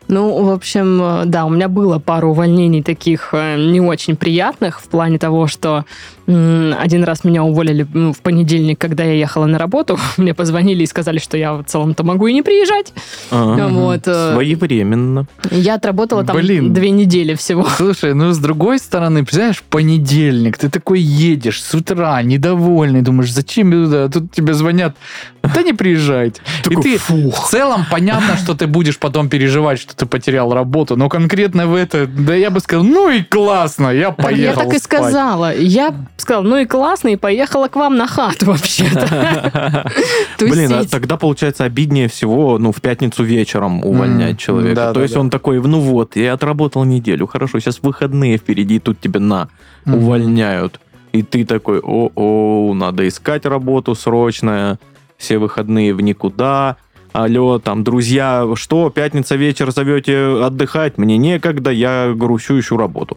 Ну, в общем, э, да, у меня было пару увольнений таких э, не очень приятных в плане того, что один раз меня уволили ну, в понедельник, когда я ехала на работу. Мне позвонили и сказали, что я в целом-то могу и не приезжать. А, Вот, э, Своевременно. Я отработала там Блин. две недели всего. Слушай, ну с другой стороны, представляешь, понедельник, ты такой едешь с утра, недовольный, думаешь, зачем я туда? Тут тебе звонят, да не приезжайте. И Такой, ты в целом понятно, что ты будешь потом переживать, что ты потерял работу, но конкретно в это, да я бы сказал, ну и классно, я я поехал так и спать. сказала. Я сказала, ну и классно, и поехала к вам на хату вообще-то. Блин, а тогда получается обиднее всего, ну, в пятницу вечером увольнять человека. То есть он такой, ну вот, я отработал неделю, хорошо, сейчас выходные впереди, тут тебя на, увольняют. И ты такой, о-о, надо искать работу срочная, все выходные в никуда. Алло, там, друзья, что, пятница вечер зовете отдыхать? Мне некогда, я грущу, ищу работу.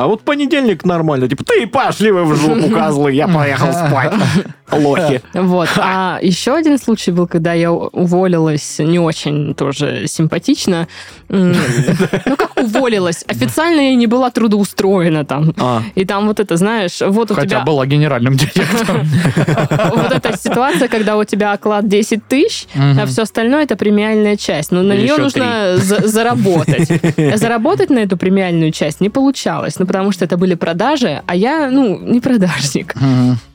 А вот понедельник нормально, типа, ты пошли вы в жопу, козлы, я поехал спать. Лохи. Вот. А еще один случай был, когда я уволилась не очень тоже симпатично. Ну, как уволилась? Официально я не была трудоустроена там. А, И там вот это, знаешь, вот у Хотя тебя была генеральным директором. вот эта ситуация, когда у тебя оклад 10 тысяч, а все остальное это премиальная часть. Но на нее нужно за- заработать. Заработать на эту премиальную часть не получалось. Потому что это были продажи, а я, ну, не продажник.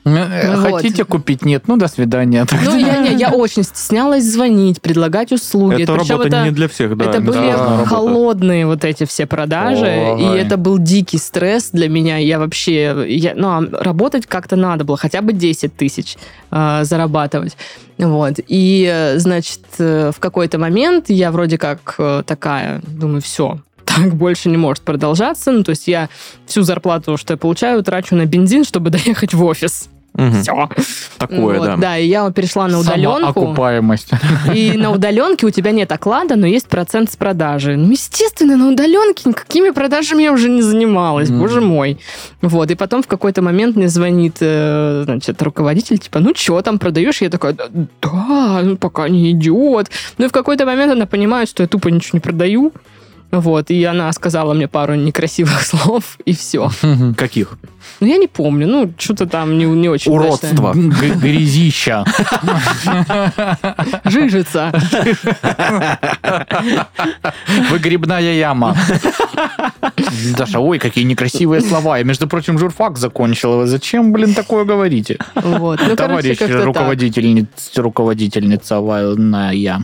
Э, Вот. Хотите купить? Нет, ну до свидания. Ну, я, не, я очень стеснялась звонить, предлагать услуги. Это Причем работа это, не для всех, да. это были работа. холодные вот эти все продажи, и Ой. это был дикий стресс для меня. Я вообще, я, ну, а работать как-то надо было, хотя бы 10 тысяч э, зарабатывать. Вот. И, э, значит, э, в какой-то момент я вроде как такая, думаю, все, так больше не может продолжаться. Ну, то есть я всю зарплату, что я получаю, трачу на бензин, чтобы доехать в офис. Мгм. Все. Такое, да. Да, и я перешла на удаленку. Окупаемость. И на удаленке у тебя нет оклада, но есть процент с продажи. Ну, естественно, на удаленке никакими продажами я уже не занималась, Мгм. боже мой. Вот, и потом в какой-то момент мне звонит, э, значит, руководитель, типа, ну, что там продаешь? Я такая, да, да, ну, пока не идет. Ну, и в какой-то момент она понимает, что я тупо ничего не продаю. Вот, и она сказала мне пару некрасивых слов, и все. Каких? Ну, я не помню, ну, что-то там не, не очень. Уродство. Г- Грязища. Жижица. Выгребная яма. Даша, ой, какие некрасивые слова. Я, между прочим, журфак закончила. Вы зачем, блин, такое говорите? Вот. Ну, короче, Товарищ так. руководительница, руководительница вольная.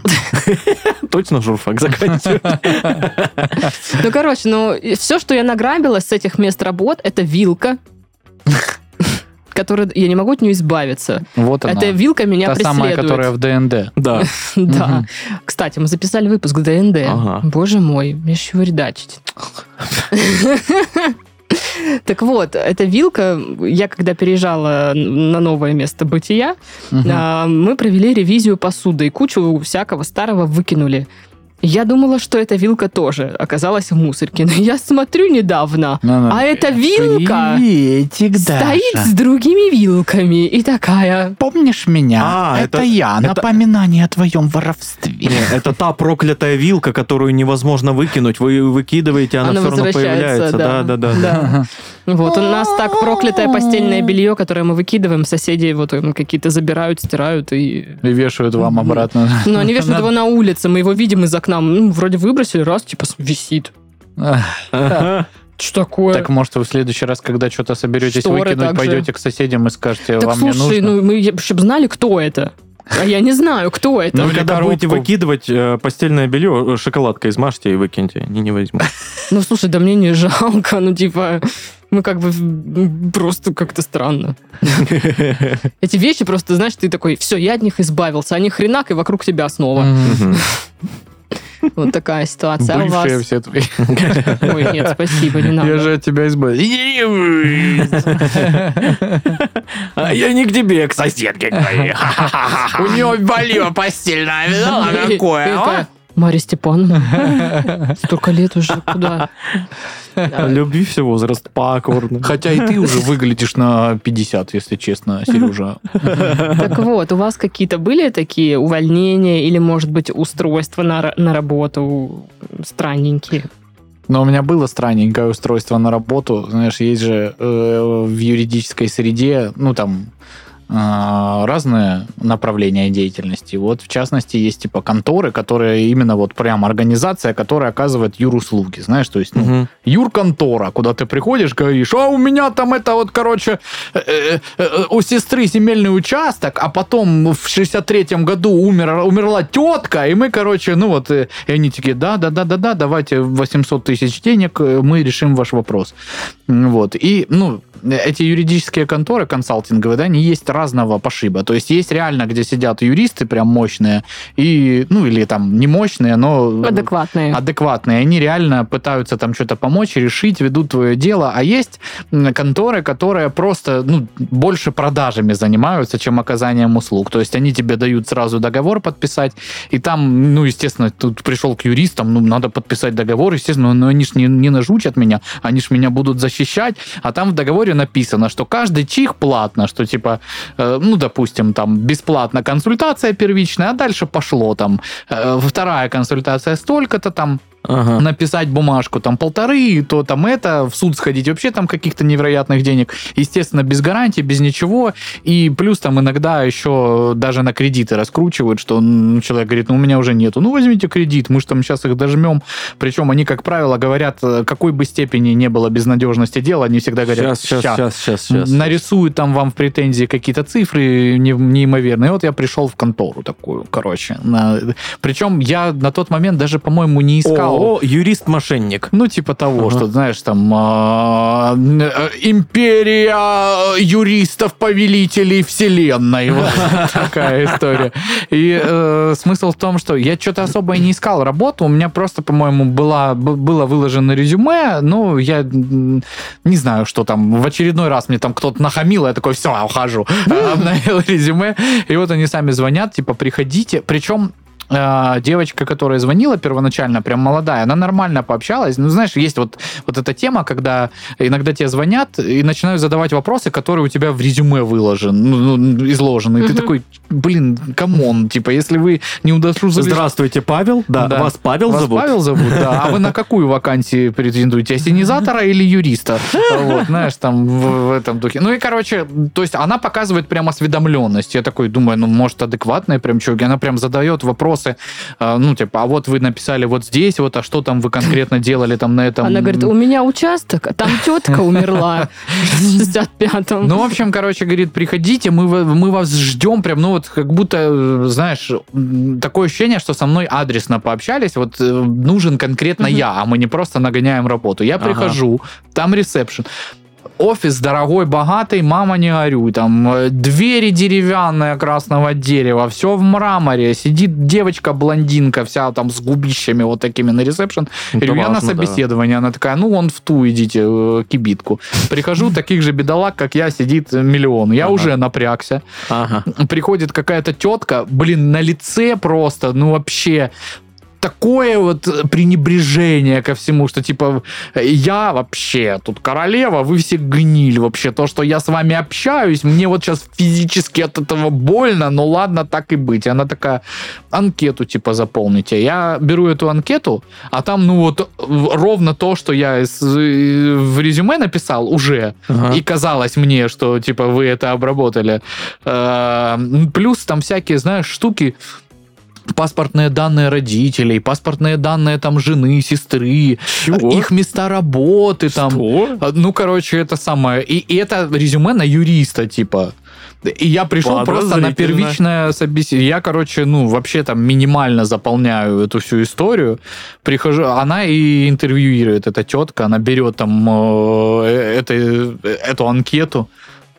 Точно журфак заканчивать? Ну, короче, ну, все, что я награбила с этих мест работ, это вилка, которая... Я не могу от нее избавиться. Вот она. Эта вилка меня Та самая, преследует. которая в ДНД. Да. Да. Кстати, мы записали выпуск ДНД. Ага. Боже мой, мне еще его редачить. Так вот, эта вилка, я когда переезжала на новое место бытия, а, мы провели ревизию посуды и кучу всякого старого выкинули. Я думала, что эта вилка тоже оказалась в мусорке, но я смотрю недавно, Ну-ну. а эта вилка Приветик, стоит Даша. с другими вилками и такая... Помнишь меня? А, это, это- я. это- Напоминание о твоем воровстве. Не, Это та проклятая вилка, которую невозможно выкинуть. Вы выкидываете, она, Она все равно появляется. да. Да, да, да. Да. Вот у нас так проклятое постельное белье, которое мы выкидываем, соседи вот какие-то забирают, стирают и... И вешают вам обратно. Ну, они вешают его на улице, мы его видим из окна, ну, вроде выбросили, раз, типа, висит. Что такое? Так, может, вы в следующий раз, когда что-то соберетесь Шторы выкинуть, также. пойдете к соседям и скажете, Так вам не слушай, нужно? ну мы вообще бы знали, кто это. А я не знаю, кто это. Ну, когда будете коробку. выкидывать э, постельное белье, э, шоколадкой измажьте и выкиньте. Они не возьмут. Ну, слушай, да мне не жалко, ну, типа, мы как бы м, просто как-то странно. Эти вещи просто, знаешь, ты такой, все, я от них избавился, они хренак и вокруг тебя снова. Вот такая ситуация. А у вас? все твои. Ой, нет, спасибо, не надо. Я же от тебя избавился. А я не к тебе, к соседке твоей. У него болело постельное, видала И- и такая, Марья Степановна, столько лет уже, куда? Да. Любви все возраст покорно. Хотя и ты уже выглядишь на 50, если честно, Сережа. Так вот, у вас какие-то были такие увольнения или, может быть, устройства на, на работу странненькие? Но у меня было странненькое устройство на работу. Знаешь, есть же э, в юридической среде, ну там разные направления деятельности. Вот, в частности, есть типа конторы, которые именно вот прям организация, которая оказывает юруслуги, знаешь, то есть ну, Мгм. юрконтора, куда ты приходишь, говоришь, а у меня там это вот, короче, э, э, э, у сестры земельный участок, а потом в 63-м году умер, умерла тетка, и мы, короче, ну вот, и они такие, да-да-да-да-да, давайте 800 тысяч денег, мы решим ваш вопрос. Вот, и, ну, эти юридические конторы консалтинговые, да, они есть разного пошиба. То есть есть реально, где сидят юристы прям мощные, и, ну, или там не мощные, но Адекватные. адекватные. Они реально пытаются там что-то помочь, решить, ведут твое дело. А есть конторы, которые просто ну, больше продажами занимаются, чем оказанием услуг. То есть они тебе дают сразу договор подписать, и там, ну, естественно, тут пришел к юристам, ну, надо подписать договор, естественно, но они ж не, не нажучат меня, они ж меня будут защищать, а там в договоре написано, что каждый чих платно, что типа, э, ну, допустим, там бесплатно консультация первичная, а дальше пошло там э, вторая консультация столько-то там, Ага. написать бумажку, там полторы, то там это, в суд сходить, вообще там каких-то невероятных денег. Естественно, без гарантии, без ничего. И плюс там иногда еще даже на кредиты раскручивают, что человек говорит, ну у меня уже нету. Ну возьмите кредит, мы же там сейчас их дожмем. Причем они, как правило, говорят, э, какой бы степени не было безнадежности дела, они всегда говорят, Сейчас, сейчас, сейчас, сейчас, сейчас. нарисуют там вам в претензии какие-то цифры не- неимоверные. И вот я пришел в контору такую, короче. На... Причем я на тот момент даже, по-моему, не искал ООО «Юрист-мошенник». ну, типа того, Ага. что, знаешь, там а, э, империя юристов-повелителей вселенной. Вот такая история. И э, смысл в том, что я что-то особо и не искал работу. У меня просто, по-моему, была, было выложено резюме. Ну, я не знаю, что там. В очередной раз мне там кто-то нахамил, я такой, все, ухожу. Обновил резюме. И вот они сами звонят, типа, приходите. Причем э, девочка, которая звонила первоначально, прям молодая, она нормально пообщалась. Ну, знаешь, есть вот, вот эта тема, когда иногда тебе звонят и начинают задавать вопросы, которые у тебя в резюме выложены, ну, ну, изложены. И ты Мгм. такой, блин, come on, типа, если вы не удосужились... Здравствуйте, Павел. Да, Да. вас Павел Вас зовут? Павел зовут, да. А вы на какую вакансию претендуете? Ассенизатора или юриста? Вот, знаешь, там в, в этом духе. Ну и, короче, то есть она показывает прям осведомленность. Я такой думаю, ну, может, адекватная прям чуваки. Она прям задает вопросы, э, ну, типа, а вот вы написали вот здесь, вот, а что там вы конкретно делали там на этом? Она говорит, у меня участок, а там тетка умерла в 65-м. Ну, в общем, короче, говорит, приходите, мы, мы вас ждем, прям, ну, вот, как будто, знаешь, такое ощущение, что со мной адресно пообщались, вот э, нужен конкретно я, а мы не просто нагоняем работу. Я прихожу, там ресепшн. Офис дорогой, богатый, мама не горюй. Там э, двери деревянные красного дерева, все в мраморе. Сидит девочка-блондинка, вся там с губищами вот такими на ресепшн. Это Говорю, я на важно, да. собеседование. Она такая, ну, вон в ту идите, э, кибитку. Прихожу, таких же бедолаг, как я, сидит миллион. Я Ага. уже напрягся. Ага. Приходит какая-то тетка, блин, на лице просто, ну, вообще такое вот пренебрежение ко всему, что типа я вообще тут королева, вы все гниль вообще. То, что я с вами общаюсь, мне вот сейчас физически от этого больно, но ладно, так и быть. Она такая, анкету типа заполните. Я беру эту анкету, а там ну вот ровно то, что я в резюме написал уже, Ага. и казалось мне, что типа вы это обработали. Э, Плюс там всякие, знаешь, штуки, паспортные данные родителей, паспортные данные там жены, сестры, Чего? их места работы там. Что? А, Ну, короче, это самое. И, и это резюме на юриста, типа. И я пришел просто на первичное собеседование. Я, короче, ну, вообще там минимально заполняю эту всю историю. Прихожу, она и интервьюирует, эта тетка, она берет там э, это, эту анкету,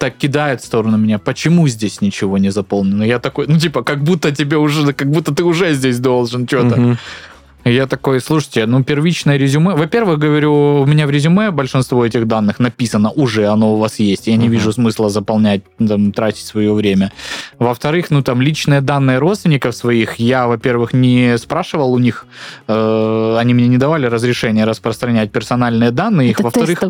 так кидает в сторону меня. Почему здесь ничего не заполнено? Я такой, ну, типа, как будто тебе уже, как будто ты уже здесь должен что-то. Мгм. Я такой, слушайте, ну первичное резюме. Во-первых, говорю, у меня в резюме большинство этих данных написано уже, оно у вас есть. Я не вижу смысла заполнять, там, тратить свое время. Во-вторых, ну там личные данные родственников своих я, во-первых, не спрашивал у них, э, они мне не давали разрешения распространять персональные данные их. Это Во-вторых.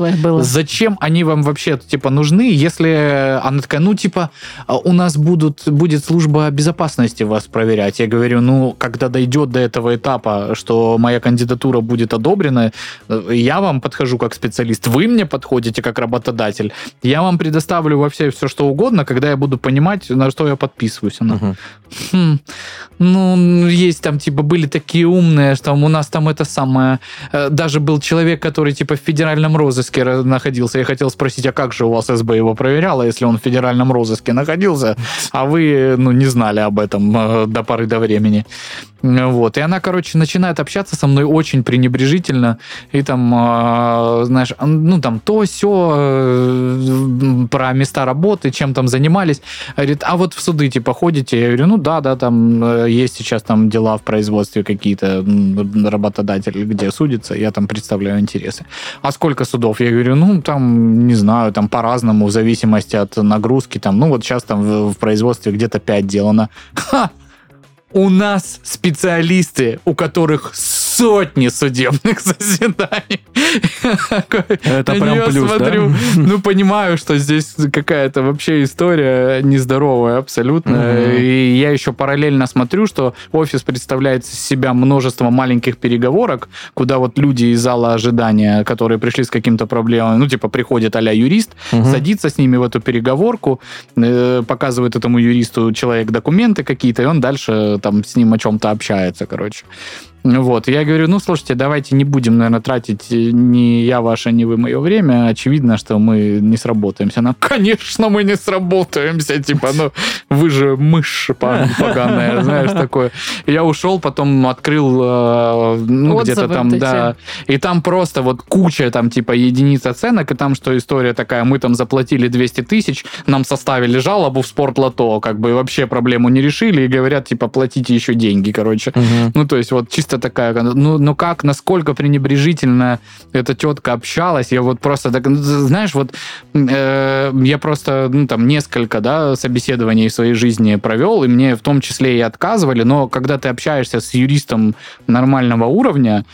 Зачем они вам вообще типа нужны, если она такая, ну типа а, у нас будут будет служба безопасности вас проверять. Я говорю, ну когда дойдет до этого этапа, что моя кандидатура будет одобрена, э, я вам подхожу как специалист, вы мне подходите как работодатель, я вам предоставлю вообще все что угодно, когда я буду понимать, на что я подписываюсь. Она, Мгм. «Хм, ну, есть там, типа, были такие умные, что у нас там это самое... э, Даже был человек, который, типа, в федеральном розыске находился. Я хотел спросить, а как же у вас СБ его проверяло, если он в федеральном розыске находился, а вы, ну, не знали об этом э, до поры до времени. Вот. И она, короче, начинает общаться со мной очень пренебрежительно. И там, э, знаешь, ну, там, то, все про места работы, чем там занимались. Говорит, а вот в суды, типа, ходите? Я говорю, ну, да, да, там э, есть сейчас там дела в производстве какие-то, м, работодатели, где судятся, я там представляю интересы. А сколько судов? Я говорю, ну, там, не знаю, там по-разному, в зависимости от нагрузки, там, ну, вот сейчас там в, в производстве где-то 5 делано. Ха! У нас специалисты, у которых сотни судебных заседаний. Это прям плюс, смотрю, ну, понимаю, что здесь какая-то вообще история нездоровая абсолютно. И я еще параллельно смотрю, что офис представляет из себя множество маленьких переговорок, куда вот люди из зала ожидания, которые пришли с каким-то проблемой, ну, типа, приходит а юрист, садится с ними в эту переговорку, э, показывает этому юристу человек документы какие-то, и он дальше там с ним о чем-то общается, короче. Вот, я говорю, ну, слушайте, давайте не будем, наверное, тратить ни я ваше, ни вы мое время. Очевидно, что мы не сработаемся. Она, конечно, мы не сработаемся. Типа, ну, вы же мышь по- поганая, знаешь, такое. Я ушел, потом открыл, э, ну, где-то там, да, и там просто вот куча там типа единиц оценок, и там что история такая, мы там заплатили 200 тысяч, нам составили жалобу в спортлото, как бы вообще проблему не решили, и говорят, типа, платите еще деньги, короче. Ну, то есть вот чисто такая, ну, ну как, насколько пренебрежительно эта тетка общалась, я вот просто, так, ну, знаешь, вот э, я просто, ну, там, несколько, да, собеседований в своей жизни провел, и мне в том числе и отказывали, но когда ты общаешься с юристом нормального уровня,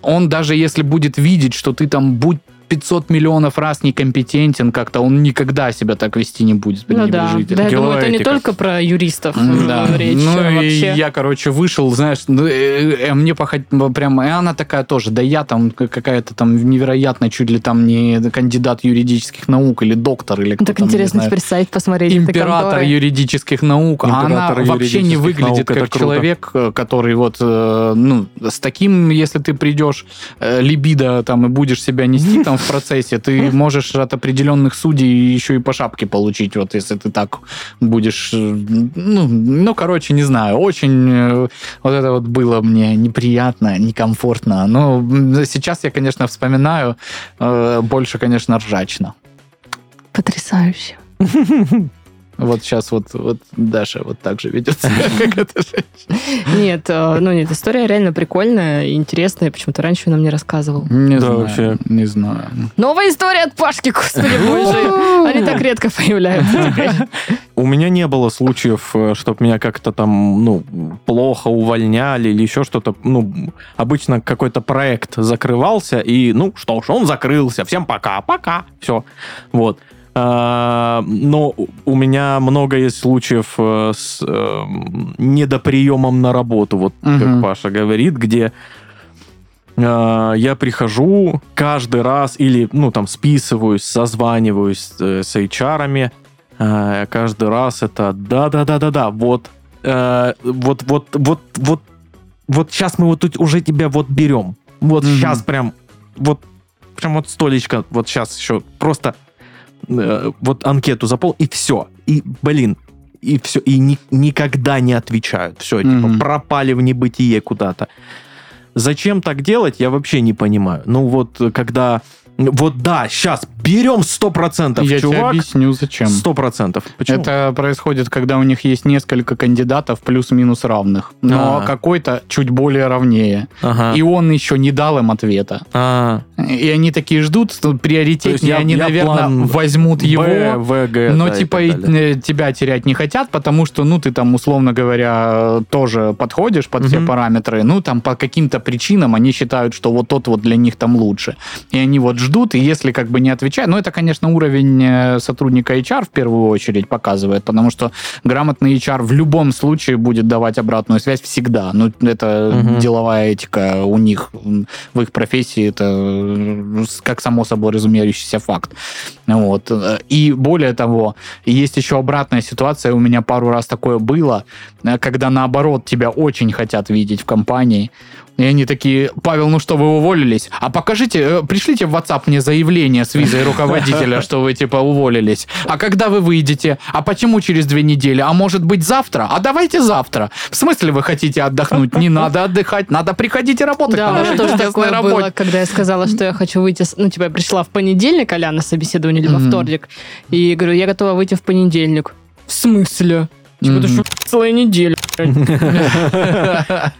он даже если будет видеть, что ты там будь 500 миллионов раз некомпетентен как-то, он никогда себя так вести не будет Ну да. Да, я думаю, это не только про юристов Да. э, речь ну а и вообще. я, короче, вышел, знаешь, ну, э, э, мне похот... прям, и она такая тоже, да я там какая-то там невероятная, чуть ли там не кандидат юридических наук или доктор, или кто Так там, интересно знаю, теперь сайт посмотреть. император юридических наук, а она Император вообще не выглядит наук, как человек, который вот, ну, с таким, если ты придешь либидо там и будешь себя нести там в процессе, ты можешь от определенных судей еще и по шапке получить, вот если ты так будешь, э, ну, ну короче, не знаю, очень э, вот это вот было мне неприятно, некомфортно, но сейчас я, конечно, вспоминаю, э, больше, конечно, ржачно. Потрясающе. Вот сейчас вот, вот Даша вот так же ведет себя, как эта женщина. Нет, э, ну нет, история реально прикольная и интересная. Почему-то раньше он нам не рассказывал. Не Да, знаю, вообще. не знаю. Новая история от Пашки, господи боже. Они так редко появляются. У меня не было случаев, чтобы меня как-то там, ну, плохо увольняли или еще что-то. Ну, обычно какой-то проект закрывался, и, ну, что ж, он закрылся. Всем пока, пока. Все. Вот. А, Но у меня много есть случаев э, с э, недоприемом на работу, вот как Мгм. Паша говорит, где э, я прихожу каждый раз или, ну, там, списываюсь, созваниваюсь э, с HR-ами, э, каждый раз это да-да-да-да-да, вот, э, вот, вот, вот, вот, вот сейчас мы вот тут уже тебя вот берем, вот Мгм. сейчас прям, вот, прям вот столечко, вот сейчас еще просто э, вот анкету запол и все, и, блин, и все, и ни- никогда не отвечают, все, типа, Мгм. пропали в небытие куда-то. Зачем так делать, я вообще не понимаю. Ну вот, когда... Вот да, сейчас берем 100%, Я тебе чувак. объясню, зачем. 100%. Почему? Это происходит, когда у них есть несколько кандидатов плюс-минус равных, но А. какой-то чуть более равнее. Ага. И он еще не дал им ответа. А, И они такие ждут, приоритетнее я- они, я наверное, возьмут его. Б, В, Г, Но да, и типа и, далее. э, тебя терять не хотят, потому что, ну, ты там, условно говоря, тоже подходишь под все Мгм. параметры. Ну, там по каким-то причинам они считают, что вот тот вот для них там лучше. И они вот ждут, и если как бы не отвечают, ну, это, конечно, уровень э, сотрудника HR в первую очередь показывает, потому что грамотный HR в любом случае будет давать обратную связь всегда. Ну, это Мгм. деловая этика у них в их профессии, это э, как само собой разумеющийся факт. Вот. И более того, есть еще обратная ситуация, у меня пару раз такое было, э, когда наоборот тебя очень хотят видеть в компании, и они такие, Павел, ну что, вы уволились? А покажите, э, пришлите в WhatsApp мне заявление с визой руководителя, что вы типа уволились. А когда вы выйдете? А почему через две недели? А может быть завтра? А давайте завтра. В смысле вы хотите отдохнуть? Не надо отдыхать, надо приходить и работать Да, на у меня нашей тоже такое работе. было, когда я сказала, что я хочу выйти... Ну, типа, я пришла в понедельник, а на собеседование, Мгм. вторник, и говорю, я готова выйти в понедельник. В смысле? Типа, это Мгм. что, целая неделя.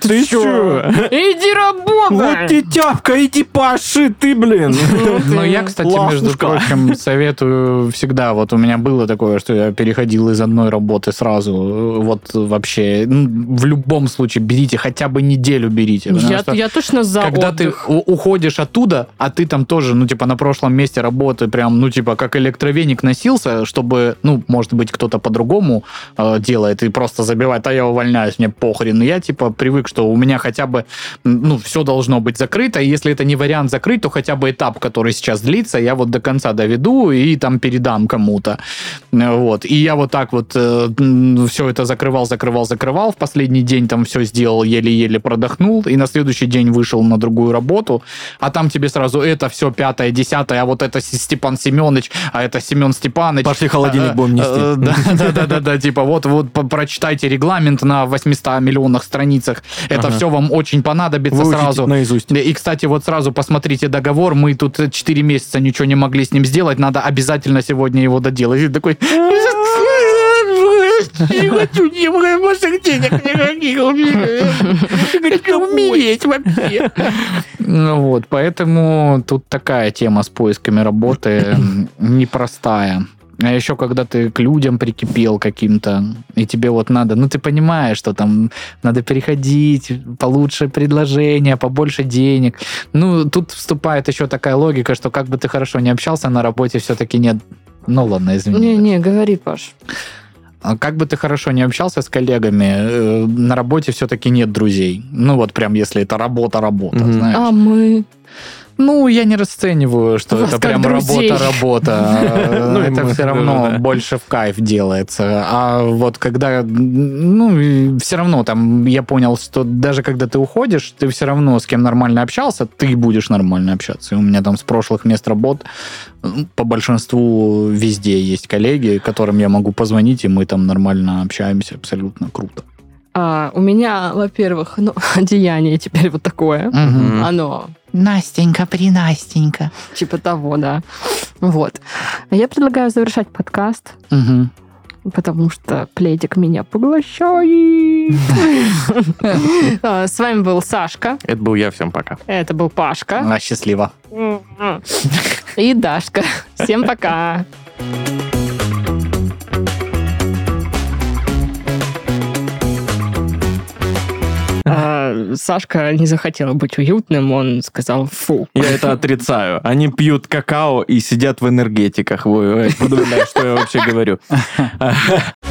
Ты чё? Иди работай! Вот ты тяпка, иди паши, ты, блин. Ну, я, кстати, между прочим, советую всегда. Вот у меня было такое, что я переходил из одной работы сразу. Вот вообще, ну, в любом случае, берите, хотя бы неделю берите. Я, точно за когда ты уходишь оттуда, а ты там тоже, ну, типа, на прошлом месте работы прям, ну, типа, как электровеник носился, чтобы, ну, может быть, кто-то по-другому э, делает и просто забивает, а я увольняюсь, мне похрен. Я, типа, привык, что у меня хотя бы, ну, все должно быть закрыто, и если это не вариант закрыть, то хотя бы этап, который сейчас длится, я вот до конца доведу и там передам кому-то. Э, Вот. И я вот так вот все это закрывал, закрывал, закрывал. В последний день там все сделал, еле-еле продохнул. И на следующий день вышел на другую работу. А там тебе сразу это все пятое, десятое, а вот это Степан Семенович, а это Семен Степанович. Пошли холодильник А, будем нести. э, Да, да, да, да, да, типа вот, вот прочитайте регламент на 800 миллионах страницах. Это Ага. все вам очень понадобится Выучите сразу. наизусть. И, кстати, вот сразу посмотрите договор. Мы тут 4 месяца ничего не могли с ним сделать. Надо обязательно сегодня его доделать. И такой... Не хочу немножко денег никаких. Хочу умереть вообще. Ну вот, поэтому тут такая тема с поисками работы непростая. А еще когда ты к людям прикипел каким-то, и тебе вот надо, ну ты понимаешь, что там надо переходить, получше предложение, побольше денег. Ну, тут вступает еще такая логика, что как бы ты хорошо не общался на работе, все-таки нет. Ну ладно, извини. Не-не, говори, Паш. А Как бы ты хорошо не общался с коллегами, э, на работе все-таки нет друзей. Ну вот прям если это работа-работа, Мгм. знаешь. А мы... Ну, я не расцениваю, что это прям работа-работа. Ну, Это все равно больше в кайф делается. А вот когда, ну, все равно там я понял, что даже когда ты уходишь, ты все равно с кем нормально общался, ты будешь нормально общаться. И у меня там с прошлых мест работ по большинству везде есть коллеги, которым я могу позвонить, и мы там нормально общаемся, абсолютно круто. А, у меня, во-первых, ну, одеяние теперь вот такое. Мгм. Оно Настенька, принастенька. типа того, да. Вот. Я предлагаю завершать подкаст, Мгм. потому что пледик меня поглощает. А, С вами был Сашка, Это был я, всем пока. это был Пашка А, счастливо. и Дашка. Всем пока. А, Сашка не захотел быть уютным, он сказал фу. Я это отрицаю. Они пьют какао и сидят в энергетиках. Вы подумали, что я вообще говорю.